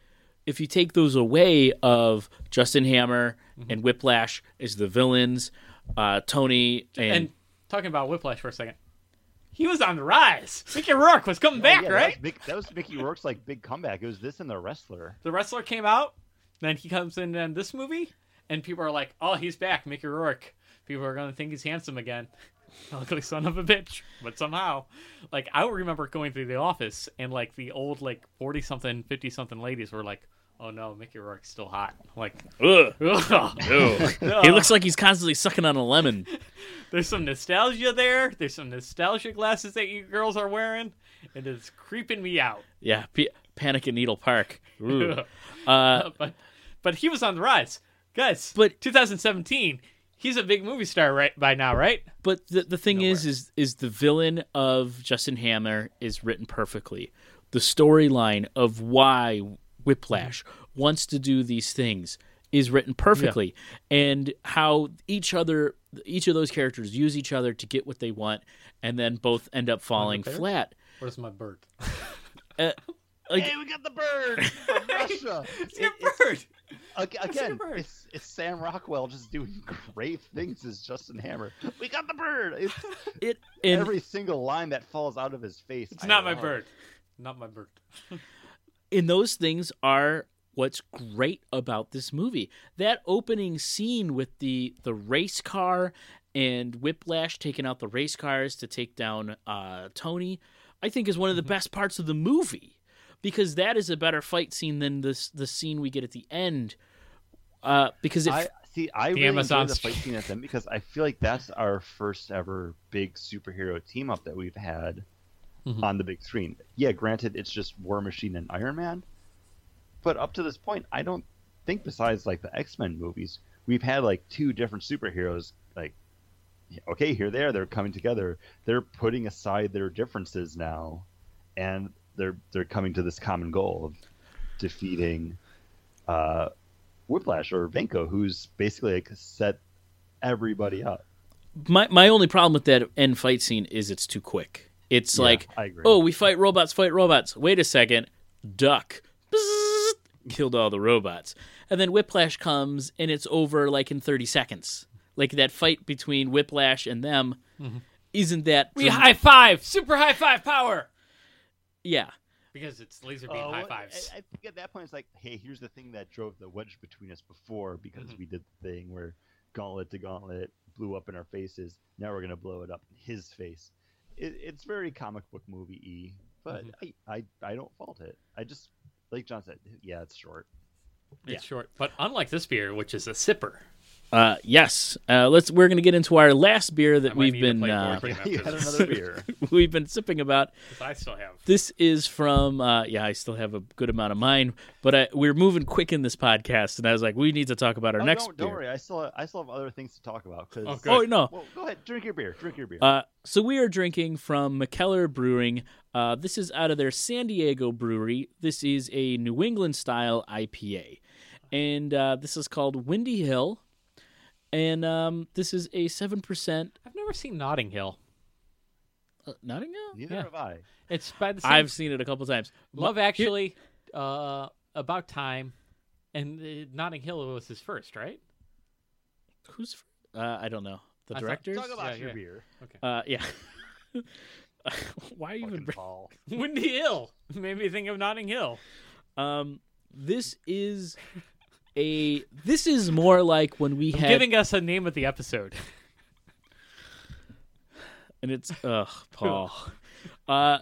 if you take those away of Justin Hammer Mm-hmm. and Whiplash as the villains, uh, Tony and, And talking about Whiplash for a second, he was on the rise. Mickey Rourke was coming back, Oh, Yeah, right? That was, Mick- that was Mickey Rourke's like big comeback. It was this and the wrestler. The wrestler came out, then he comes in and this movie, and people are like, "Oh, he's back, Mickey Rourke." People are gonna think he's handsome again. Ugly son of a bitch, but somehow, like I remember going through the office and like the old like forty something, fifty something ladies were like, "Oh no, Mickey Rourke's still hot." Like, Ugh. ugh. Ew. he looks like he's constantly sucking on a lemon. There's some nostalgia there. There's some nostalgia glasses that you girls are wearing, and it's creeping me out. Yeah, P- Panic at Needle Park. Ooh. Uh, but but he was on the rise, guys. But- 2017, he's a big movie star right by now, right? But the the thing is, is is the villain of Justin Hammer is written perfectly. The storyline of why Whiplash wants to do these things is written perfectly, and how each other, each of those characters use each other to get what they want, and then both end up falling bear? flat. Where's my bird? Uh, like, Hey, we got the bird from Russia. It's your It- bird. ag- Again, it's, it's Sam Rockwell just doing great things as Justin Hammer. We got the bird. It's, it and every single line that falls out of his face. It's I not my love. bird. Not my bird. and those things are what's great about this movie. That opening scene with the the race car and Whiplash taking out the race cars to take down uh, Tony, I think is one of the best parts of the movie because that is a better fight scene than this the scene we get at the end. Uh, because it, I see. I The really Amazon enjoy the fight scene at them because I feel like that's our first ever big superhero team up that we've had Mhm. on the big screen. Yeah, granted, it's just War Machine and Iron Man, but up to this point, I don't think besides like the X Men movies, we've had like two different superheroes. Like, okay, here they are. They're coming together. They're putting aside their differences now, and they're they're coming to this common goal of defeating uh, Whiplash or Vanko, who's basically like set everybody up. my my only problem with that end fight scene is it's too quick. It's Yeah, like, oh, we fight robots, fight robots. Wait a second, duck, Bzzzt, killed all the robots, and then Whiplash comes and it's over like in thirty seconds. Like that fight between Whiplash and them isn't that? We dram- high five, super high five power. Yeah, Because it's laser beam Oh, high fives. I, I think at that point it's like, hey, here's the thing that drove the wedge between us before because Mhm. we did the thing where gauntlet to gauntlet blew up in our faces. Now we're gonna blow it up in his face. It, it's very comic book movie y, but Mhm. I, I I don't fault it. I just like John said, yeah, it's short. It's short, but unlike this beer, which is a sipper, uh, yes. Uh, let's. We're gonna get into our last beer that might we've been uh, board game after you had another beer. we've been sipping about. I still have. This is from, uh, yeah, I still have a good amount of mine, but I, we're moving quick in this podcast, and I was like, we need to talk about our Oh, next don't, don't worry, I still I still have other things to talk about. 'cause- Oh. Oh no, Well, go ahead, drink your beer. Drink your beer. Uh, so we are drinking from Mikkeller Brewing. Uh, this is out of their San Diego brewery. This is a New England style IPA, and uh, this is called Windy Hill. And um, this is a seven percent. I've never seen Notting Hill. Uh, Hill? Neither yeah. have I. It's by the same I've seen it a couple times. Love Actually, uh, About Time, and uh, Notting Hill was his first, right? Who's? Uh, I don't know. The I thought- directors. Talk about Yeah, your yeah. beer. Uh, yeah. Why are you even? Fucking Paul. Windy Hill made me think of Notting Hill. Um, this is a. This is more like when we had. Giving us a name of the episode. and it's ugh, Paul. Uh,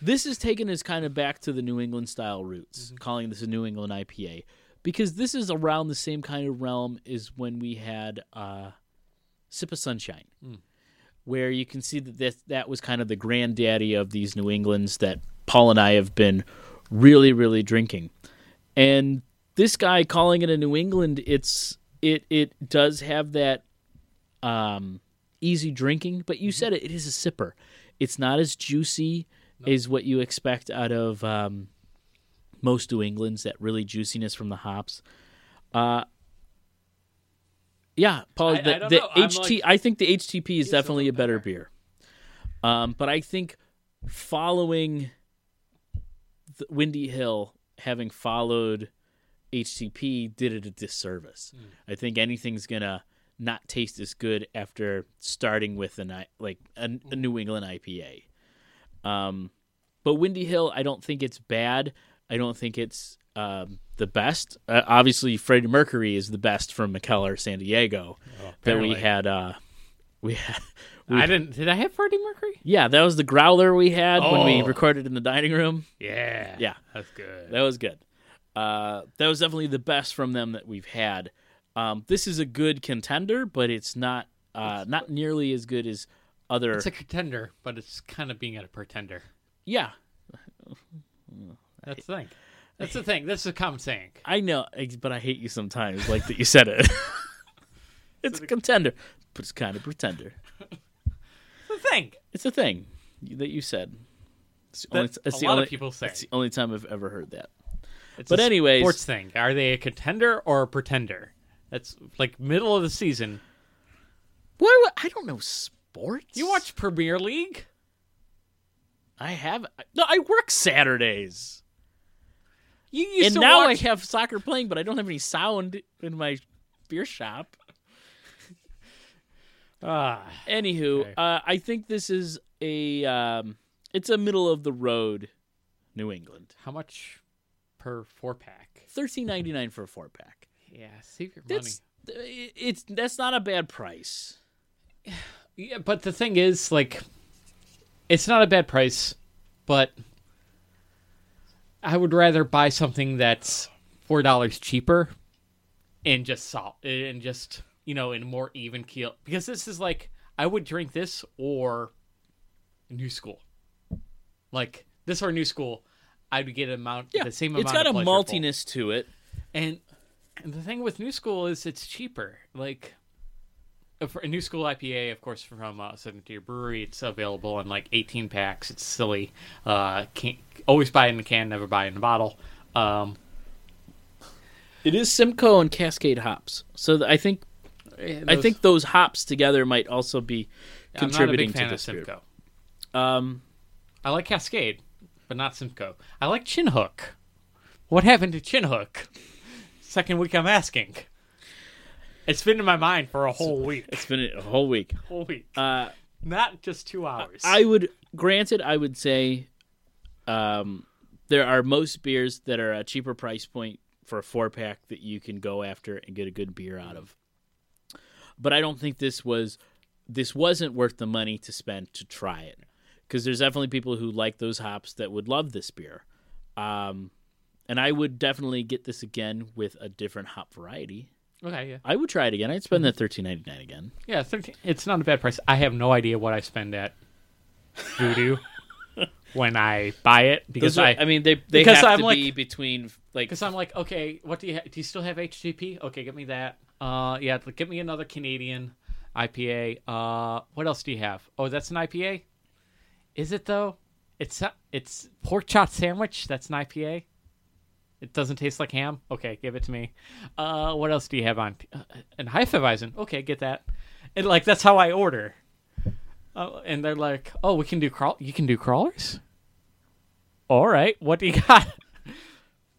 this is taken as kind of back to the New England style roots, calling this a New England IPA, because this is around the same kind of realm as when we had uh, Sip of Sunshine, where you can see that this, that was kind of the granddaddy of these New Englands that Paul and I have been really, really drinking, and this guy calling it a New England, it's it it does have that um, easy drinking, but you said it, it is a sipper. It's not as juicy as what you expect out of um, most New Englands, that really juiciness from the hops. Uh, yeah, Paul, I- the, I the. HT, like- I think the HTP is definitely a better better. beer. Um, but I think following the Windy Hill, having followed HTP, did it a disservice. Hmm. I think anything's gonna not taste as good after starting with an like a, a New England IPA. Um, but Windy Hill, I don't think it's bad. I don't think it's um, the best. Uh, obviously, Freddie Mercury is the best from Mikkeller, San Diego. that we had. Uh, we had. we- I didn't. Did I have Freddie Mercury? yeah, that was the growler we had when we Oh. recorded in the dining room. Yeah. Yeah. That's good. That was good. Uh, that was definitely the best from them that we've had. Um, this is a good contender, but it's not uh, not nearly as good as other. It's a contender, but it's kind of being at a pretender. yeah, That's the thing. That's the thing. That's a common saying. I know, but I hate you sometimes. Like that you said it. it's a contender, but it's kind of pretender. It's the thing. It's a thing that you said. It's the That only, it's a lot only, of people say. It's the only time I've ever heard that. It's But anyways- sports thing. Are they a contender or a pretender? That's like middle of the season. Would- I don't know sports. You watch Premier League? I have. No, I work Saturdays. You used and to now watch... I have soccer playing, but I don't have any sound in my beer shop. Ah, Anywho, Okay. uh, I think this is a um, it's a middle of the road New England. how much per four pack? Thirteen ninety nine for a four pack. Yeah, save your That's it's that's not a bad price. Yeah, but the thing is, like, it's not a bad price, but I would rather buy something that's four dollars cheaper and just salt and just you know in more even keel because this is like I would drink this or new school, like this or new school. I would get amount the same amount. it's got a maltiness to it. And, and the thing with New School is it's cheaper. Like uh, for a New School IPA, of course, from uh, Southern Tier Brewery, it's available in like 18 packs. It's silly. Uh, can't always buy it in a can, never buy it in a bottle. Um, It is Simcoe and Cascade hops, so th- I think I those- think those hops together might also be I'm not a contributing to this. Simcoe. Um, I like Cascade, but not Simcoe. I like Chinook. What happened to Chinook? Second week I'm asking. It's been in my mind for a whole week. it's been a whole week. whole week. Uh, Not just two hours. I would, granted, I would say, um, there are most beers that are a cheaper price point for a four pack that you can go after and get a good beer out of. But I don't think this was, this wasn't worth the money to spend to try it, because there's definitely people who like those hops that would love this beer. Um, and I would definitely get this again with a different hop variety. okay, yeah. I would try it again. I'd spend that thirteen ninety nine again. Yeah, 13, it's not a bad price. I have no idea what I spend at Voodoo when I buy it because are- I I mean, they they because have I'm to like- be between like because I'm like, okay, what do you ha- do? You still have HTP? Okay, get me that. Uh, yeah, get me another Canadian IPA. Uh, what else do you have? Oh, that's an IPA. Is it though? It's it's pork chop sandwich. That's an IPA. It doesn't taste like ham. Okay, give it to me. Uh, what else do you have on? Uh, and Hefeweizen. Okay, get that. And like that's how I order. Uh, and they're like, "Oh, we can do crawl. You can do crawlers." All right, what do you got?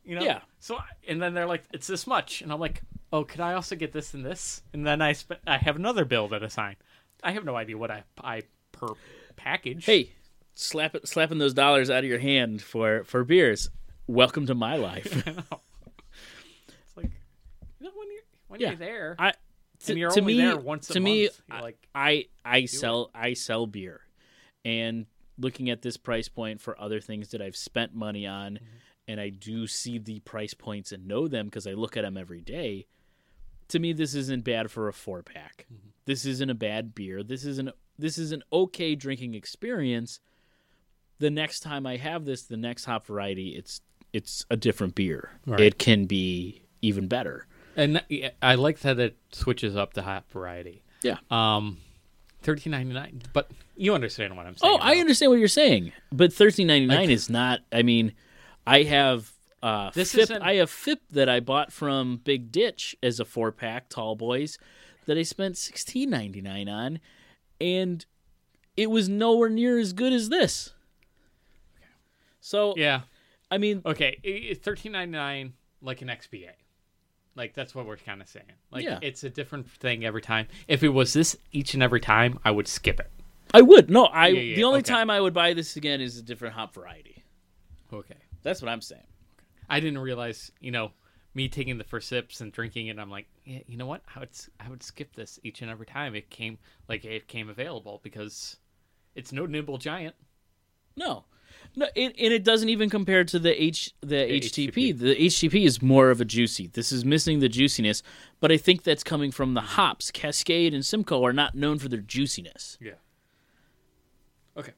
you know. Yeah. So and then they're like, "It's this much," and I'm like, "Oh, could I also get this and this?" And then I sp- I have another bill that I sign. I have no idea what I I per package. Hey, slap slapping those dollars out of your hand for for beers. Welcome to my life. it's like you know when you're when Yeah. you're there, I to, and you're to only me, there once a to month. me, like I I sell I sell beer, and looking at this price point for other things that I've spent money on, Mm-hmm. and I do see the price points and know them because I look at them every day. To me, this isn't bad for a four pack. Mm-hmm. This isn't a bad beer. This is an this is an okay drinking experience. The next time I have this, the next hop variety, it's it's a different beer. Right. It can be even better. and I like that it switches up the hop variety. Yeah. Um, thirteen ninety nine. But you understand what I'm saying? Oh, I understand what you're saying, but thirteen ninety nine is not. I mean, I have uh, This FIP. isn't- I have FIP that I bought from Big Ditch as a four pack, tall boys, that I spent sixteen ninety nine on, and it was nowhere near as good as this. So Yeah. I mean, Okay. Thirteen ninety nine, like an XBA. Like that's what we're kind of saying. Like Yeah. it's a different thing every time. If it was this each and every time, I would skip it. I would no. I Yeah, yeah, the only okay. time I would buy this again is a different hop variety. Okay. That's what I'm saying. I didn't realize, you know, me taking the first sips and drinking it. I'm like, yeah, you know what? I would I would skip this each and every time it came like it came available because it's no nimble giant. No, no, it, and it doesn't even compare to the H the, HTP. HTP. The HTP is more of a juicy. This is missing the juiciness, but I think that's coming from the hops. Cascade and Simcoe are not known for their juiciness. Yeah. Okay.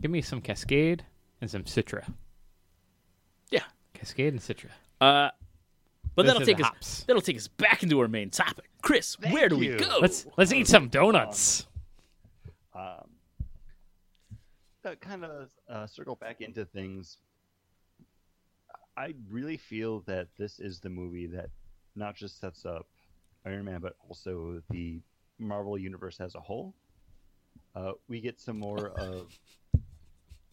Give me some Cascade and some Citra. Yeah, Cascade and Citra. uh, but Those that'll take us hops. that'll take us back into our main topic. Chris, where do you. we go? Let's let's eat some donuts. um, to kind of uh, circle back into things, I really feel that this is the movie that not just sets up Iron Man, but also the Marvel universe as a whole. Uh, we get some more of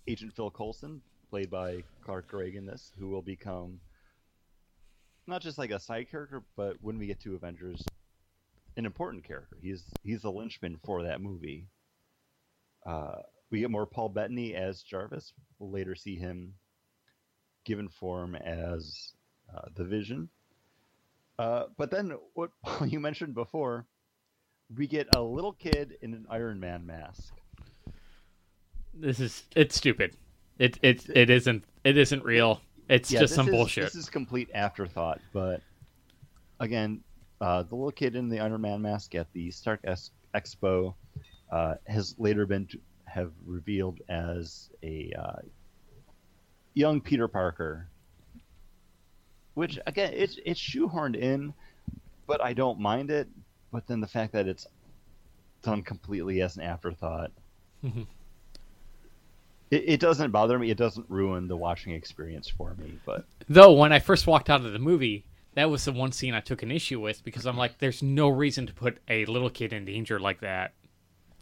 Agent Phil Coulson, played by Clark Gregg in this, who will become not just like a side character, but when we get to Avengers, an important character. He's he's the linchpin for that movie. Uh, we get more Paul Bettany as Jarvis. We'll later see him given form as uh, the Vision. Uh, but then, what you mentioned before, we get a little kid in an Iron Man mask. This is it's stupid. It it it isn't it isn't real. It's Yeah, just some is- bullshit. This is complete afterthought, but again, uh, the little kid in the Iron Man mask at the Stark Expo uh, has later been have revealed as a uh, young Peter Parker, which again it's it's shoehorned in, but I don't mind it. But then the fact that it's done completely as an afterthought. It, it doesn't bother me. It doesn't ruin the watching experience for me. But Though when I first walked out of the movie, that was the one scene I took an issue with because I'm like, there's no reason to put a little kid in danger like that.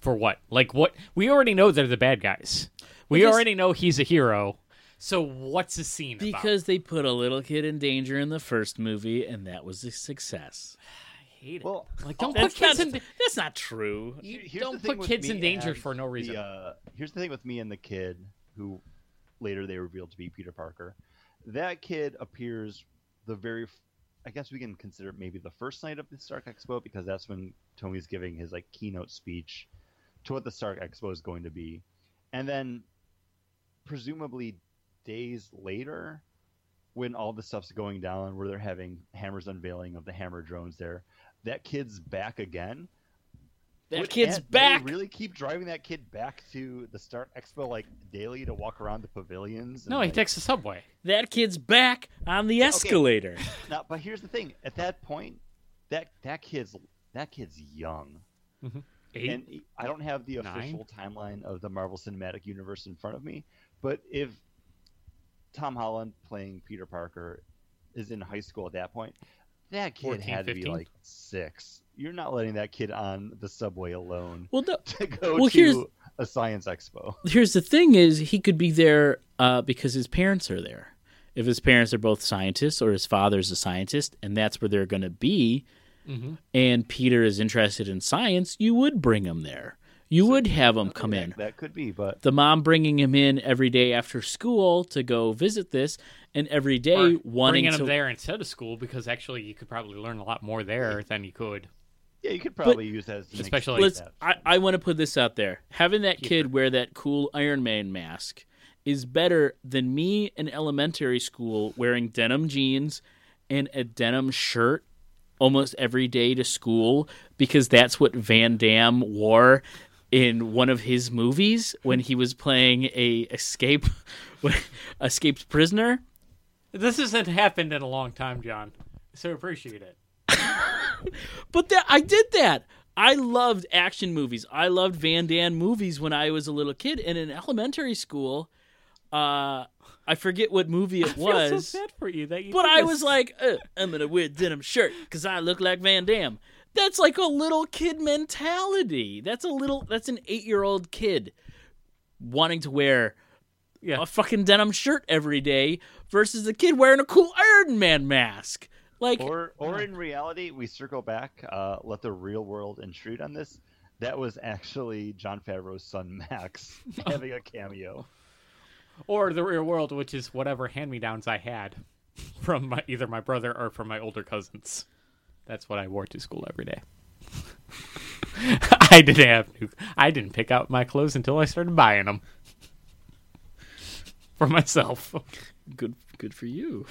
For what? Like what? We already know they're the bad guys. We Because- already know he's a hero. So what's the scene about? because they put a little kid in danger in the first movie, and that was a success. I hate it. well, like don't That's put kids not, in. that's not true. You Here's the don't thing put with kids me in danger and for no reason. The, uh, here's the thing with me and the kid, who later they revealed to be Peter Parker. That kid appears the very, f- I guess we can consider it maybe the first night of the Stark Expo because that's when Tony's giving his like keynote speech to what the Stark Expo is going to be, and then presumably days later, when all the stuff's going down, where they're having Hammer's unveiling of the Hammer drones there, that kid's back again. That Would- kid's and they back. really keep driving that kid back to the Stark Expo like daily to walk around the pavilions. and, no, he like- takes the subway. That kid's back on the escalator. Now, but here's the thing: at that point, that that kid's that kid's young, mm-hmm. Eight. and I don't have the Nine? official timeline of the Marvel Cinematic Universe in front of me. But if Tom Holland playing Peter Parker is in high school at that point, that kid 14, had to be like six. You're not letting that kid on the subway alone Well, no, to go Well, here's- a science expo. here's the thing: is he could be there uh, because his parents are there. If his parents are both scientists, or his father's a scientist, and that's where they're going to be, Mm-hmm. and Peter is interested in science, you would bring him there. You would have him come that, in. That could be, but The mom bringing him in every day after school to go visit this, and every day Or wanting bringing to. him there instead of school because actually you could probably learn a lot more there than you could. yeah, you could probably use that as an Especially- Let's. excuse. I, I want to put this out there. Having that kid wear that cool Iron Man mask is better than me in elementary school wearing denim jeans and a denim shirt almost every day to school because that's what Van Damme wore in one of his movies when he was playing a escape escaped prisoner. This hasn't happened in a long time, John. So appreciate it. But that I did that. I loved action movies. I loved Van Damme movies when I was a little kid. And in elementary school, uh, I forget what movie it I feel so was, sad for you that you. but I this. was like, uh, I'm gonna wear a denim shirt because I look like Van Damme. That's like a little kid mentality. That's a little. That's an eight year old kid wanting to wear yeah. a fucking denim shirt every day versus a kid wearing a cool Iron Man mask. Like, Or, or in reality, we circle back, uh, let the real world intrude on this. That was actually Jon Favreau's son Max having a cameo. Or the real world, which is whatever hand-me-downs I had from my, either my brother or from my older cousins. That's what I wore to school every day. I didn't have new, I didn't pick out my clothes until I started buying them for myself. good good for you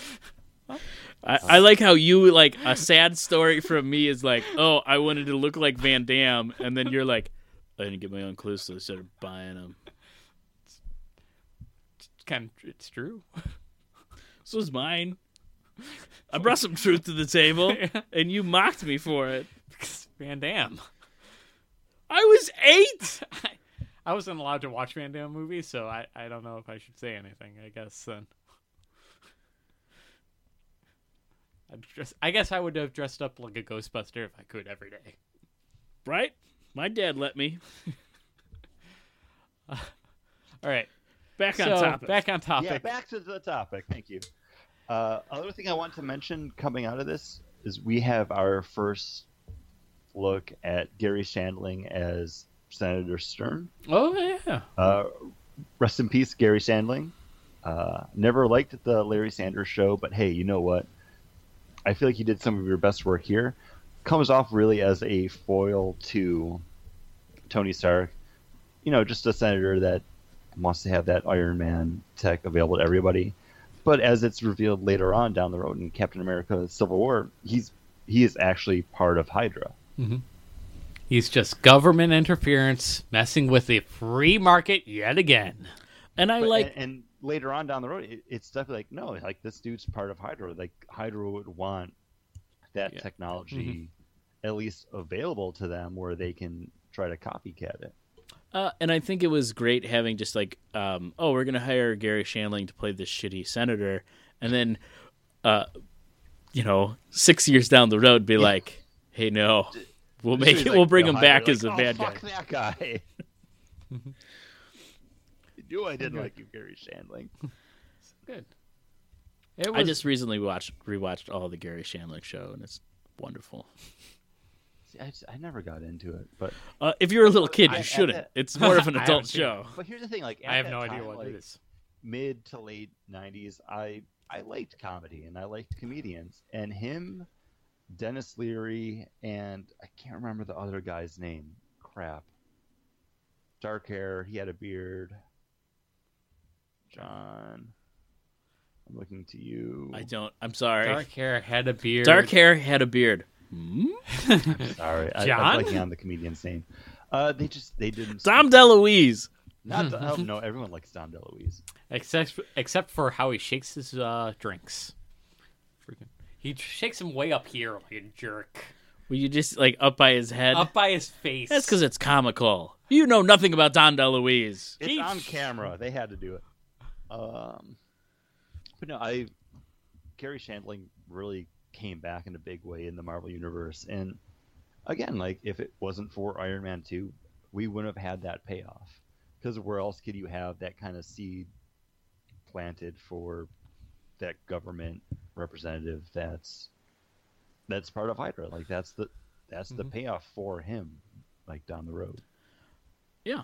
I, I like how you like a sad story from me is like oh i wanted to look like van damme and then you're like i didn't get my own clothes so i started buying them kind of, it's true. this was mine i brought some truth to the table and you mocked me for it Van Damme. i was eight I, I wasn't allowed to watch Van Damme movies, so I, I don't know if I should say anything. I guess then. I'd dress, I guess I would have dressed up like a Ghostbuster if I could every day. right my dad let me All right, back on so topic back on topic. Yeah, back to the topic. Thank you. Uh, other thing I want to mention coming out of this is we have our first look at Garry Shandling as Senator Stern. oh yeah, Uh, rest in peace, Garry Shandling. Uh, never liked the Larry Sanders show, but hey, you know what? I feel like you did some of your best work here. Comes off really as a foil to Tony Stark. You know, just a senator that wants to have that Iron Man tech available to everybody. But as it's revealed later on down the road in Captain America: Civil War, he's he is actually part of Hydra. Mm-hmm. he's just government interference messing with the free market yet again. and i But- like and, and later on down the road, it, it's definitely like no, like this dude's part of Hydra. Like Hydra would want that Yeah. technology mm-hmm. at least available to them where they can try to copycat it. Uh, and I think it was great having just like, um, oh, we're gonna hire Garry Shandling to play this shitty senator, and then, uh, you know, six years down the road, be like, hey, no, we'll make it, like, we'll bring him know, back Hydra, as a like, bad oh, guy. fuck that guy. you knew I didn't like you, Garry Shandling. Good. It was I just recently watched rewatched all the Garry Shandling show, and it's wonderful. See, I, just- I never got into it, but Uh, if you're a little kid, you I- shouldn't. I- It's more of an adult haven't seen show. but here's the thing: like I have no that idea what like, it is. mid to late '90s, I I liked comedy and I liked comedians, and him, Denis Leary, and I can't remember the other guy's name. Crap. Dark hair. He had a beard. John. I'm looking to you. I don't. I'm sorry. Dark hair, had a beard. Dark hair had a beard. Hmm? Sorry, I, John? I'm blanking on the comedian's name. Uh, they just they didn't. Dom DeLuise. Not oh, no, everyone likes Dom DeLuise. except except for how he shakes his uh, drinks. Freaking, he shakes them way up here like a jerk, Were you just like up by his head? up by his face. That's because it's comical. You know nothing about Dom DeLuise. It's He- on camera. They had to do it. Um, but no, I Garry Shandling really came back in a big way in the Marvel universe, and again, like if it wasn't for Iron Man two, we wouldn't have had that payoff. Because where else could you have that kind of seed planted for that government representative that's that's part of Hydra? Like that's the that's the Mhm. payoff for him, like down the road. Yeah.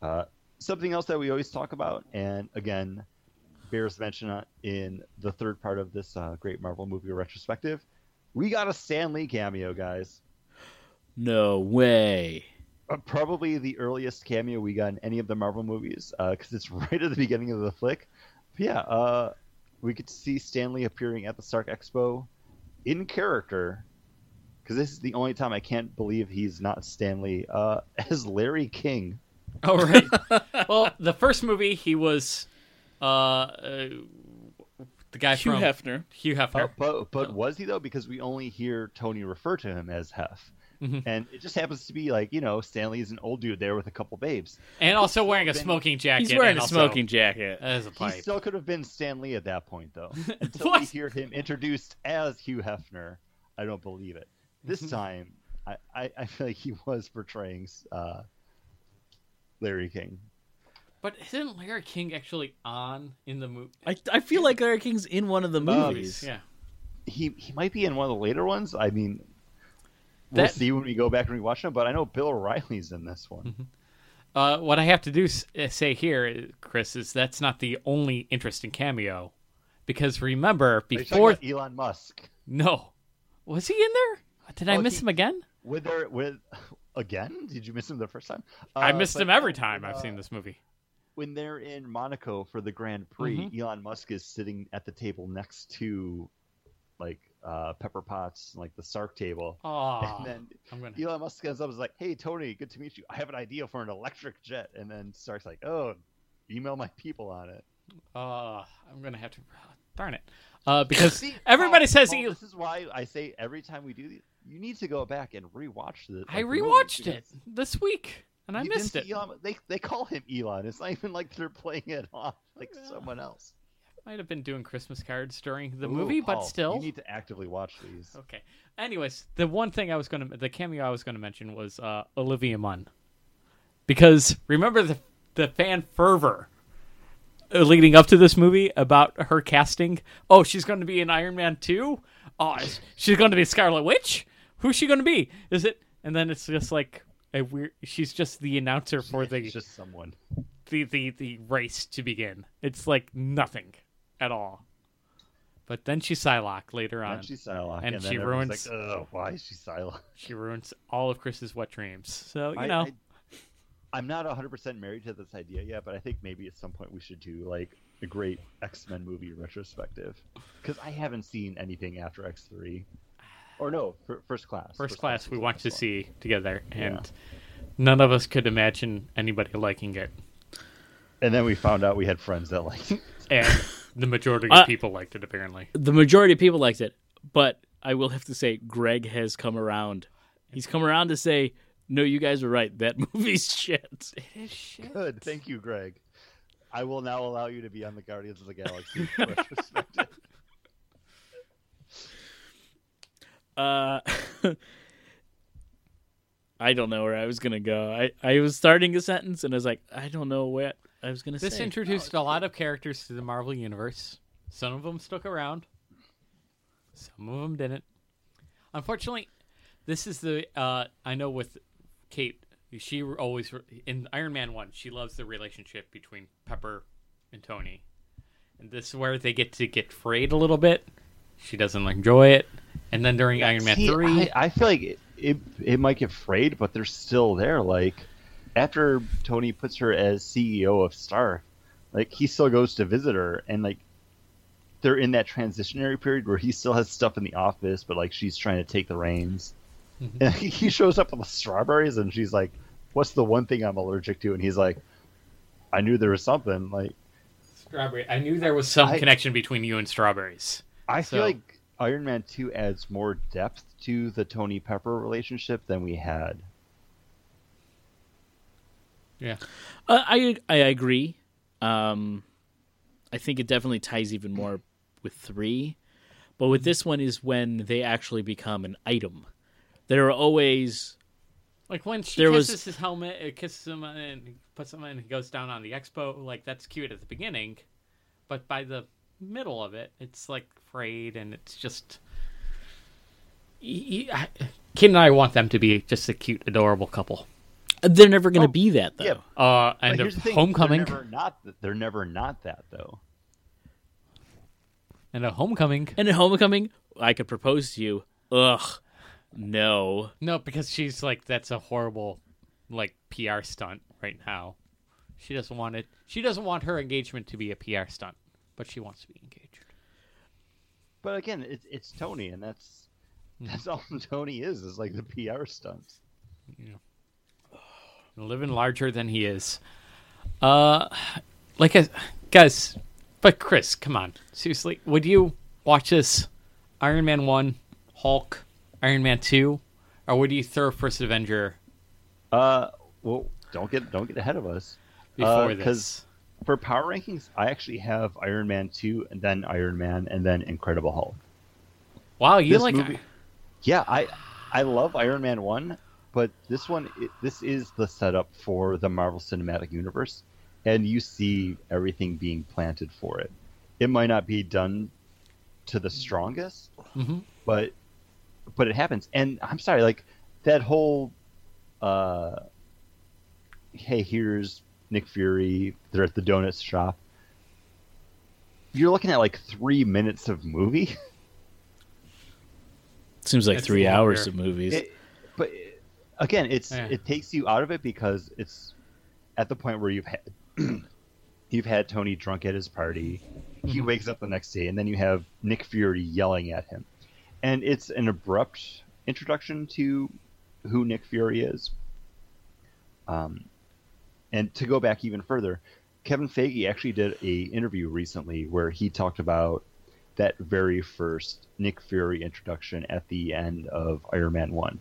Uh, something else that we always talk about, and again, bears mention in the third part of this uh, great Marvel movie retrospective. We got a Stan Lee cameo, guys. No way. Uh, probably the earliest cameo we got in any of the Marvel movies, because it's right at the beginning of the flick. But yeah, uh, we could to see Stan Lee appearing at the Stark Expo in character. Because this is the only time I can't believe he's not Stan Lee uh, as Larry King. Oh right. well, the first movie he was uh, uh the guy Hugh from Hefner. Hugh Hefner. Uh, but but was he though? Because we only hear Tony refer to him as Hef, Mhm. and it just happens to be like you know Stan Lee's an old dude there with a couple babes. and also wearing a been- smoking jacket. He's wearing and a also- smoking jacket. As a He still could have been Stan Lee at that point though. Until we What? hear him introduced as Hugh Hefner, I don't believe it. This Mhm. time, I, I, I feel like he was portraying uh, Larry King. But isn't Larry King actually on in the movie? I, I feel like Larry King's in one of the movies. Yeah. He he might be in one of the later ones. I mean, we'll That- see when we go back and rewatch them. But I know Bill O'Reilly's in this one. Uh, what I have to do s- uh, say here, Chris, is that's not the only interesting cameo, because remember Are you before about Elon Musk. no, was he in there? Did I Oh, miss he- him again? With their with again? Did you miss him the first time? I Uh, missed but him every time when, I've seen this movie. When they're in Monaco for the Grand Prix, Mm-hmm. Elon Musk is sitting at the table next to like uh, Pepper Potts, like the Stark table. Oh, and then I'm gonna. Elon Musk comes up and is like, "Hey Tony, good to meet you. I have an idea for an electric jet." And then Stark's like, "Oh, email my people on it." Uh, I'm gonna have to. Darn it. Uh, because See, everybody Paul, says he. this is why I say every time we do these, you need to go back and rewatch the. I like, movies rewatched it this week and I you missed it. Elon, they they call him Elon. It's not even like they're playing it off like Yeah. someone else. Might have been doing Christmas cards during the Ooh, movie, but still. you need to actively watch these. Okay. Anyways, the one thing I was going to, the cameo I was going to mention was uh, Olivia Munn, because remember the the fan fervor leading up to this movie about her casting. Oh, she's going to be in Iron Man two. Oh, she's going to be Scarlet Witch. Who's she going to be? Is it? And then it's just like a weird. She's just the announcer for the just someone. the, the the race to begin. It's like nothing at all. But then she's Psylocke later on. And she's Psylocke, and and, she then ruins- Like, oh, why is she Psylocke? She ruins all of Chris's wet dreams. So you I- know, I, am not 100 percent married to this idea yet, but I think maybe at some point we should do like a great X Men movie retrospective because I haven't seen anything after X three, or no, fir- First Class. first class was we the want to see together, and Yeah. none of us could imagine anybody liking it, And then we found out we had friends that like. and the majority Uh, of people liked it. Apparently, The majority of people liked it, but I will have to say Greg has come around. He's come around to say, "No, you guys are right. That movie's shit. It is shit." Good, thank you, Greg. I will now allow you to be on the Guardians of the Galaxy retrospective. Uh, I don't know where I was gonna go. I I was starting a sentence and I was like, I don't know what I was gonna this say. This introduced a lot of characters to the Marvel universe. Some of them stuck around, some of them didn't. Unfortunately, this is the uh, I know with Kate. She always in Iron Man one. She loves the relationship between Pepper and Tony, and this is where they get to get frayed a little bit. She doesn't enjoy it, and then during Iron Man See, three, I, I feel like it, it it might get frayed, but they're still there. Like after Tony puts her as CEO of Star, like he still goes to visit her, and like they're in that transitionary period where he still has stuff in the office, but like she's trying to take the reins. Mhm. And he he shows up with the strawberries, and she's like, "What's the one thing I'm allergic to?" And he's like, "I knew there was something." Like strawberry. I knew there was some I- connection between you and strawberries. I feel like Iron Man Two adds more depth to the Tony Pepper relationship than we had. Yeah, Uh, I I agree. Um, I think it definitely ties even more with three, but with this one is when they actually become an item. There are always like when she There was- kisses his helmet, it kisses him, and puts him in, and he goes down on the expo. Like that's cute at the beginning, but by the middle of it, it's like frayed, and it's just. Y- y- I- Kid and I want them to be just a cute, adorable couple. They're never going to Oh, be that though. yeah. Uh, and here's the thing, Homecoming. They're never not. They're never not that though. And a Homecoming. And in Homecoming, I could propose to you. Ugh, no. No, because she's like that's a horrible like PR stunt right now. She doesn't want it. She doesn't want her engagement to be a PR stunt, but she wants to be engaged. But again, it's it's Tony, and that's that's all Tony is is like the PR stunts. Living larger than he is. Uh, like I, guys, but Chris, come on, seriously, would you watch this Iron Man one, Hulk, Iron Man two, or would you throw First Avenger Uh, well, don't get don't get ahead of us. before Uh, this? For power rankings, I actually have Iron Man two, and then Iron Man, and then Incredible Hulk. Wow, you this like movie- Yeah, I I love Iron Man one, but this one it, this is the setup for the Marvel Cinematic Universe, and you see everything being planted for it. It might not be done to the strongest, Mhm. but but it happens. And I'm sorry, like that whole uh, hey, here's Nick Fury. They're at the donut shop. You're looking at like three minutes of movie. Seems like It's three hours of movies. It, but again, it's Yeah. it takes you out of it because it's at the point where you've had you've had Tony drunk at his party. He wakes up the next day, and then you have Nick Fury yelling at him, and it's an abrupt introduction to who Nick Fury is. Um, and to go back even further, Kevin Feige actually did a interview recently where he talked about that very first Nick Fury introduction at the end of Iron Man 1.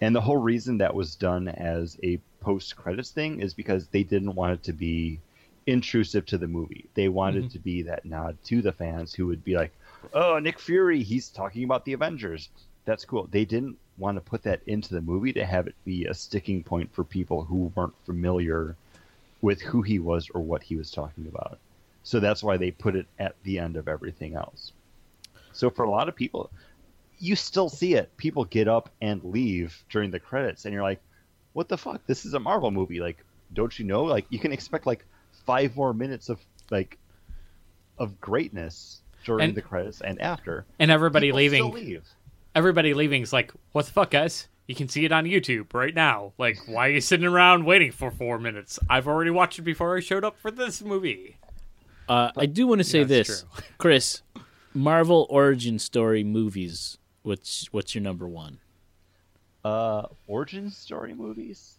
And the whole reason that was done as a post credits thing is because they didn't want it to be intrusive to the movie. They wanted Mhm. to be that nod to the fans who would be like, "Oh, Nick Fury, he's talking about the Avengers." That's cool. They didn't want to put that into the movie to have it be a sticking point for people who weren't familiar with who he was or what he was talking about. So that's why they put it at the end of everything else. So for a lot of people, you still see it. People get up and leave during the credits, and you're like, "What the fuck? This is a Marvel movie. Like, don't you know? Like, you can expect like five more minutes of like of greatness during And- the credits and after." and everybody People leaving. Still leave. everybody leaving's like, what the fuck, guys? You can see it on YouTube right now. Like, why are you sitting around waiting for four minutes? I've already watched it before I showed up for this movie. Uh, I do want to say Yeah, this. Chris. Marvel origin story movies. What's what's your number one? Uh, origin story movies.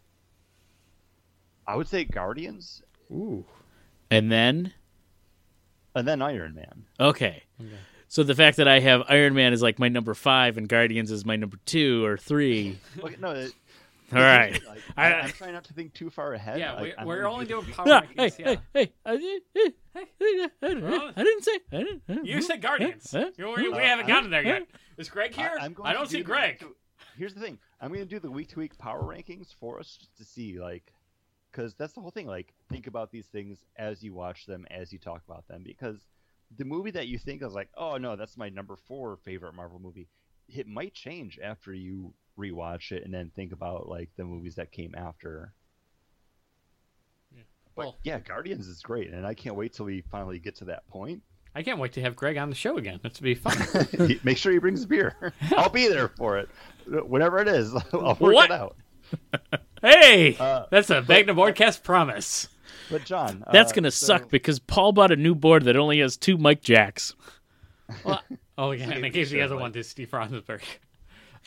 I would say Guardians, Ooh. And then and then Iron Man. okay. So the fact that I have Iron Man is like my number five and Guardians is my number two or three. Okay, no, it, All right. Like, I- I, am trying not to think too far ahead. Yeah, Like, we, I'm we're only doing power Yeah, hey. Yeah. hey, hey! I, did- eh, I didn't- I didn't say. I didn't, I didn't- You said Guardians. Huh? You- we, we Uh, haven't gotten there yet. Is Greg here? I, I'm going I to don't do see the Greg. week to- here's the thing. I'm going to do the week to week power rankings for us just to see, like, because that's the whole thing. Like, think about these things as you watch them, as you talk about them, because the movie that you think is like, oh no, that's my number four favorite Marvel movie, it might change after you rewatch it and then think about like the movies that came after. But Well, yeah, Guardians is great, and I can't wait till we finally get to that point. I can't wait to have Greg on the show again. That's to be fun. Make sure he brings beer. I'll be there for it, whatever it is. I'll work What? it out. hey, Uh, that's a Magna Broadcast promise. But John, That's uh, gonna so- suck because Paul bought a new board that only has two mic jacks. Well, oh yeah, and I gave the Sure, other like- one to Steve Rosenberg.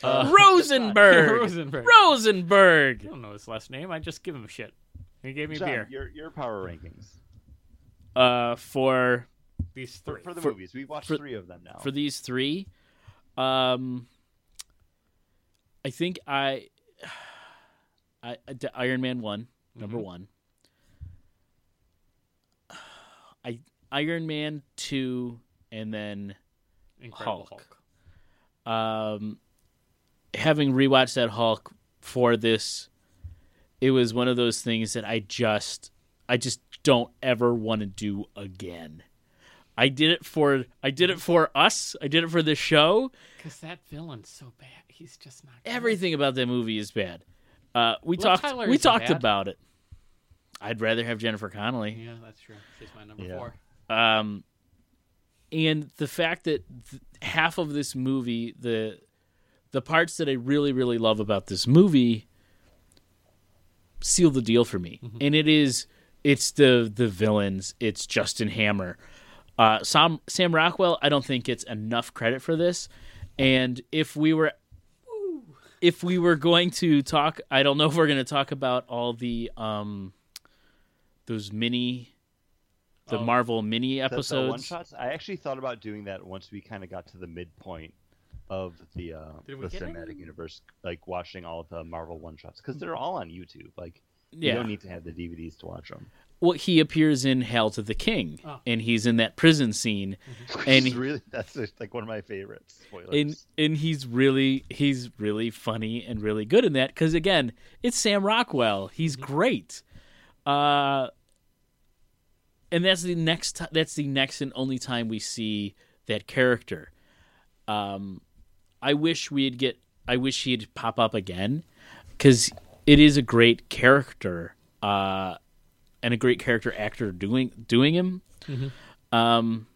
Uh, Rosenberg. Rosenberg. Rosenberg. I don't know his last name. I just give him shit. He gave me John, beer. your your power rankings Uh, for These three. for the For- movies. We watched for- three of them now. for these three, um, I think I, I the Iron Man one number Mhm. one. I Iron Man two, and then Incredible Hulk. Hulk. um, having rewatched that Hulk for this, it was one of those things that I just, I just don't ever want to do again. I did it for, I did it for us. I did it for the show. Because that villain's so bad. He's just not. good. Everything about that movie is bad. Uh, we talked. Tyler we talked bad. about it. I'd rather have Jennifer Connelly. Yeah, that's true. She's my number Yeah. four. Um, and the fact that th- half of this movie, the the parts that I really really love about this movie, seal the deal for me. And it is it's the the villains. It's Justin Hammer. Uh, Sam Sam Rockwell. I don't think gets enough credit for this. And if we were if we were going to talk, I don't know if we're going to talk about all the um those mini the Oh. Marvel mini The- the one episodes. shots. I actually thought about doing that once we kind of got to the midpoint of the uh, the cinematic any? universe, like watching all of the Marvel one shots because they're all on YouTube. Like you don't need to have the DVDs to watch them. well, he appears in Hail to the King, Oh. and he's in that prison scene, and It's really that's just, like one of my favorites. Spoilers. and and he's really he's really funny and really good in that because again, it's Sam Rockwell. He's great. Uh, and that's the next ti- that's the next and only time we see that character. Um, I wish we'd get. I wish he'd pop up again because it is a great character uh, and a great character actor doing doing him. Um,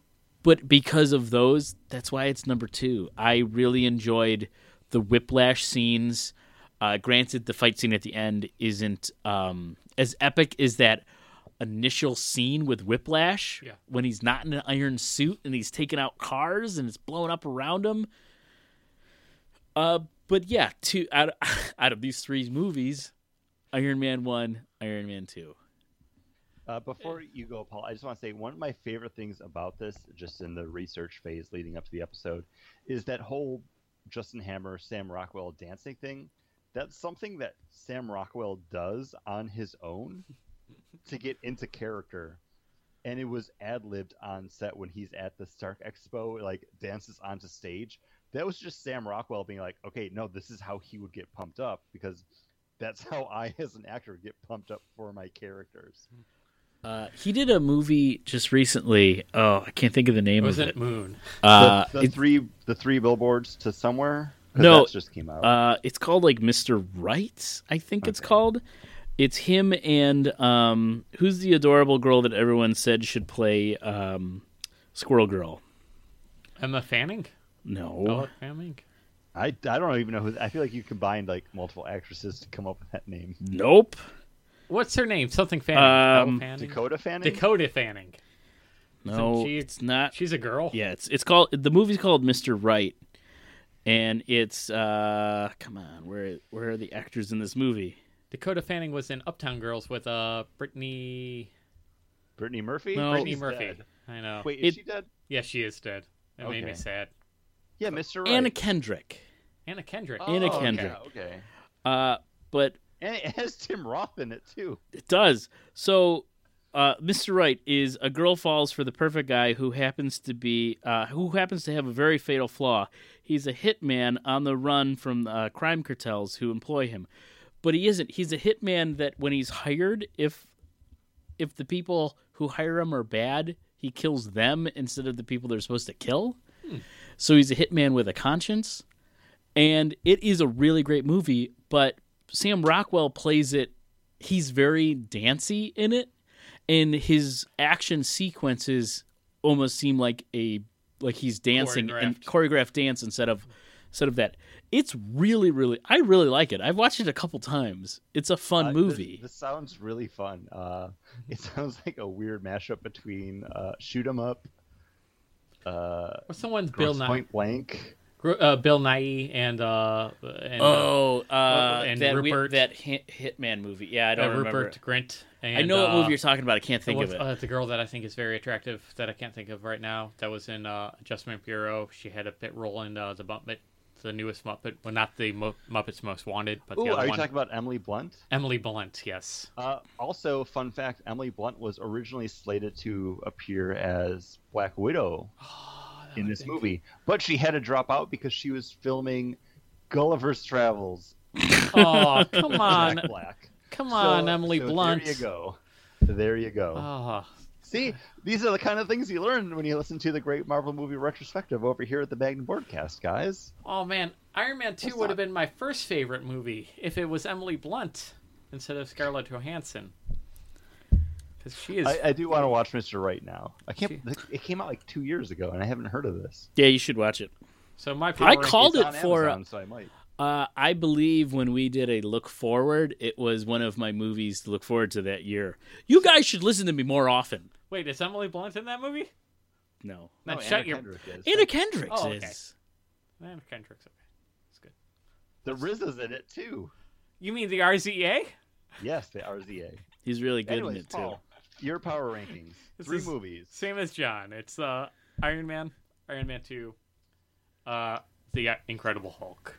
but because of those, that's why it's number two. I really enjoyed the whiplash scenes. Uh, granted, the fight scene at the end isn't um, as epic as that initial scene with Whiplash Yeah. when he's not in an iron suit and he's taking out cars and it's blowing up around him. Uh, but yeah, two out of, out of these three movies, Iron Man one, Iron Man two. Uh, before you go, Paul, I just want to say one of my favorite things about this, just in the research phase leading up to the episode, is that whole Justin Hammer, Sam Rockwell dancing thing. That's something that Sam Rockwell does on his own to get into character. And it was ad libbed on set when he's at the Stark Expo, like dances onto stage. That was just Sam Rockwell being like, okay, no, this is how he would get pumped up because that's how I, as an actor, get pumped up for my characters. Uh, he did a movie just recently. Oh, I can't think of the name Was of it it. Moon? Uh, the, the it- three the three billboards to somewhere. 'Cause No, that's just came out. Uh, it's called like Mr. Right, I think it's called. It's him and um, who's the adorable girl that everyone said should play um, Squirrel Girl? Emma Fanning? No, Bella Fanning? I, I don't even know who. I feel like you combined like multiple actresses to come up with that name. nope. What's her name? Something Fanning. Um, Fanning? Dakota Fanning. Dakota Fanning. No, she- it's not. She's a girl. Yeah, it's it's called the movie's called Mr. Right, and it's uh, come on, where where are the actors in this movie? Dakota Fanning was in Uptown Girls with uh Brittany Brittany Murphy. No. Brittany She's Murphy. dead. I know. Wait, It- is she dead? Yeah, she is dead. That made me sad. Yeah, Mr. Right. Anna Kendrick. Anna Kendrick. Oh, Anna okay, Kendrick. Okay. Uh, but And it has Tim Roth in it too. It does. So, uh, Mr. Right is a girl falls for the perfect guy who happens to be uh, who happens to have a very fatal flaw. He's a hitman on the run from uh, crime cartels who employ him, but he isn't. He's a hitman that when he's hired, if if the people who hire him are bad, he kills them instead of the people they're supposed to kill. So he's a hitman with a conscience, and it is a really great movie. But Sam Rockwell plays it he's very dancy in it and his action sequences almost seem like a like he's dancing and choreographed dance instead of instead of that it's really really i really like it i've watched it a couple times it's a fun Uh, movie This, this sounds really fun. Uh, it sounds like a weird mashup between uh, Shoot 'Em Up, uh, What's the one? Bill Nighy. Point Blank. Gr- Uh, Bill Nighy and uh and uh, oh uh, and that we- Rupert- that hit, hitman movie yeah i uh, don't remember Rupert Grint. And, i know what uh, movie you're talking about i can't think of it Uh, the girl that I think is very attractive that I can't think of right now. That was in uh, Adjustment Bureau. She had a bit role in uh, the Muppet, the newest Muppet. Well, not the Mo- Muppets Most Wanted, but Ooh, the other are you one. talking about Emily Blunt? Emily Blunt. Yes. Uh, also, fun fact: Emily Blunt was originally slated to appear as Black Widow in oh, this movie, but she had to drop out because she was filming Gulliver's Travels. Oh, come on, Jack Black. come So- on, Emily so Blunt. There you go. There you go. Oh, See, these are the kind of things you learn when you listen to the Great Marvel Movie Retrospective over here at the Magnum Broadcast, guys. Oh man, Iron Man Two Let's would have been my first favorite movie if it was Emily Blunt instead of Scarlett Johansson. Because she is. I, I do want to watch Mr. Right now. I can't. She- It came out like two years ago, and I haven't heard of this. Yeah, you should watch it. so my I called it on for. Amazon, so I might. Uh, I believe when we did a look forward, it was one of my movies to look forward to that year. You guys should listen to me more often. Wait, is Emily Blunt in that movie? No, Then No, shut Anna your. Kendrick is. Anna Kendrick Oh, okay. is. Man, Kendrick's okay. It's good. The RZA's in it too. You mean the RZA? Yes, the RZA. He's really good Anyways, in it too. Paul, your power rankings. This Three movies. Same as John. It's uh, Iron Man, Iron Man Two, uh, the Incredible Hulk.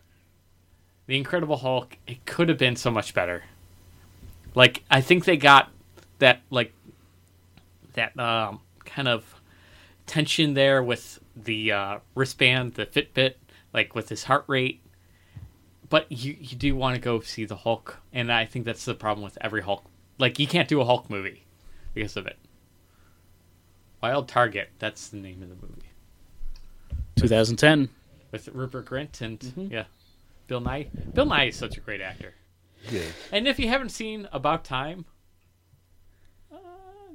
The Incredible Hulk. It could have been so much better. Like I think they got that like that um, kind of tension there with the uh, wristband, the Fitbit, like with his heart rate. But you you do want to go see the Hulk, and I think that's the problem with every Hulk. Like you can't do a Hulk movie because of it. Wild Target, that's the name of the movie. 2010. With Rupert Grint and Mm-hmm. yeah, Bill Nighy. Bill Nighy is such a great actor. Yeah. And if you haven't seen About Time, uh,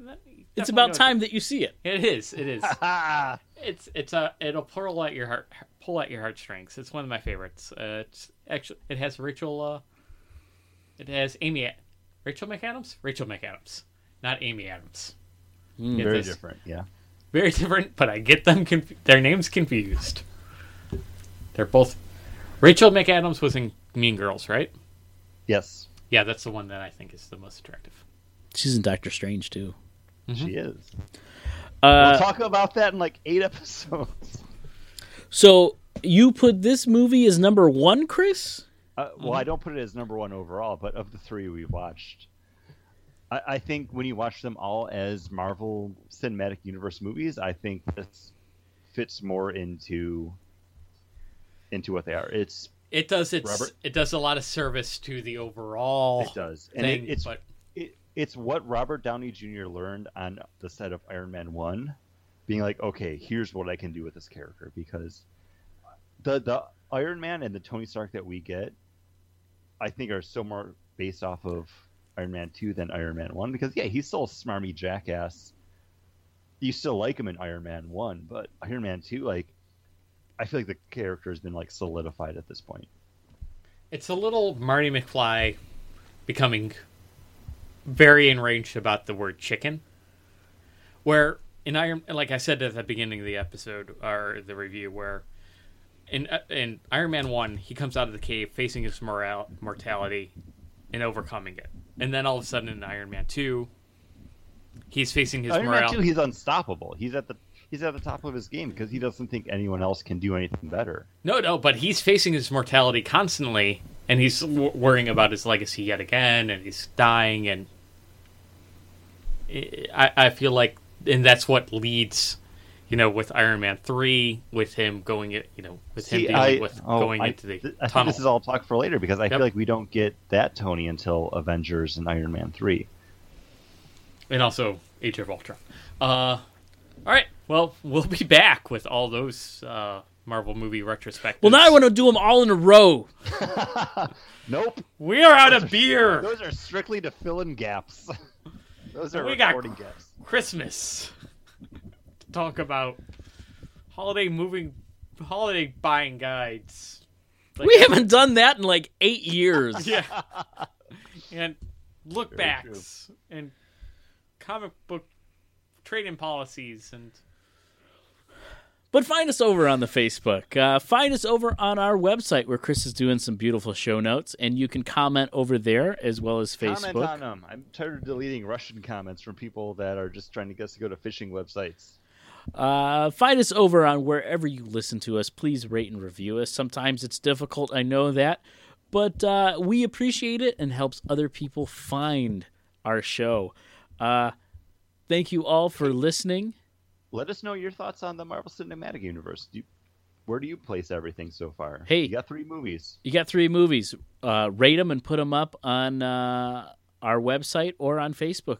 that- It's about go- time that you see it. It is. It is. It's it's a it'll pull at your heart pull at your heartstrings. It's one of my favorites. Uh, it's actually it has Rachel. Uh, it has Amy. Rachel McAdams. Rachel McAdams, not Amy Adams. Mm. Very this. different. Yeah. Very different, but I get them conf- their names confused. They're both. Rachel McAdams was in Mean Girls, right? Yes, Yeah, that's the one that I think is the most attractive. She's in Doctor Strange too. she is. Uh, we'll talk about that in like eight episodes. so you put this movie as number one, Chris? Uh, well, I don't put it as number one overall, but of the three we watched, I, I think when you watch them all as Marvel Cinematic Universe movies, I think this fits more into into what they are. It's It does its. Robert? It does a lot of service to the overall it does, and thing, it, it's but it, it's what Robert Downey Jr. learned on the set of Iron Man One, being like, okay, here's what I can do with this character because the the Iron Man and the Tony Stark that we get, I think, are so more based off of Iron Man Two than Iron Man One because yeah, he's still a smarmy jackass. You still like him in Iron Man One, but Iron Man Two, like, I feel like the character has been like solidified at this point. it's a little Marty McFly becoming very enraged about the word chicken. Where in Iron, like I said at the beginning of the episode or the review, where in uh, in Iron Man one, he comes out of the cave facing his moral, mortality and overcoming it, and then all of a sudden in Iron Man two, he's facing his Iron Man. Two, he's unstoppable. He's at the he's at the top of his game because he doesn't think anyone else can do anything better. No, no, but he's facing his mortality constantly, and he's w- worrying about his legacy yet again, and he's dying, and I, I feel like, and that's what leads, you know, with Iron Man three, with him going, it, you know, with him See, dealing I, with oh, going I, into the th- I think this is all talk for later because I Yep. feel like we don't get that Tony until Avengers and Iron Man three. and also Age of Ultron. Uh, all right, well, we'll be back with all those uh, Marvel movie retrospectives. Well, now I want to do them all in a row. Nope, We are out of beer. those are strictly to fill in gaps. those are We got- recording gaps. Christmas. To talk about holiday moving, holiday buying guides. Like- We haven't done that in like eight years. yeah, and look Very backs and comic book trading policies and But find us over on the Facebook. Uh, find us over on our website where Chris is doing some beautiful show notes, and you can comment over there as well as Facebook. Comment Facebook. on them. I'm tired of deleting Russian comments from people that are just trying to get us to go to phishing websites. Uh, find us over on wherever you listen to us. Please rate and review us. Sometimes it's difficult, I know that, but uh, we appreciate it and helps other people find our show. Uh, thank you all for listening. Let us know your thoughts on the Marvel Cinematic Universe. Do you, where do you place everything so far? Hey. you got three movies. You got three movies. Uh, rate them and put them up on uh, our website or on Facebook.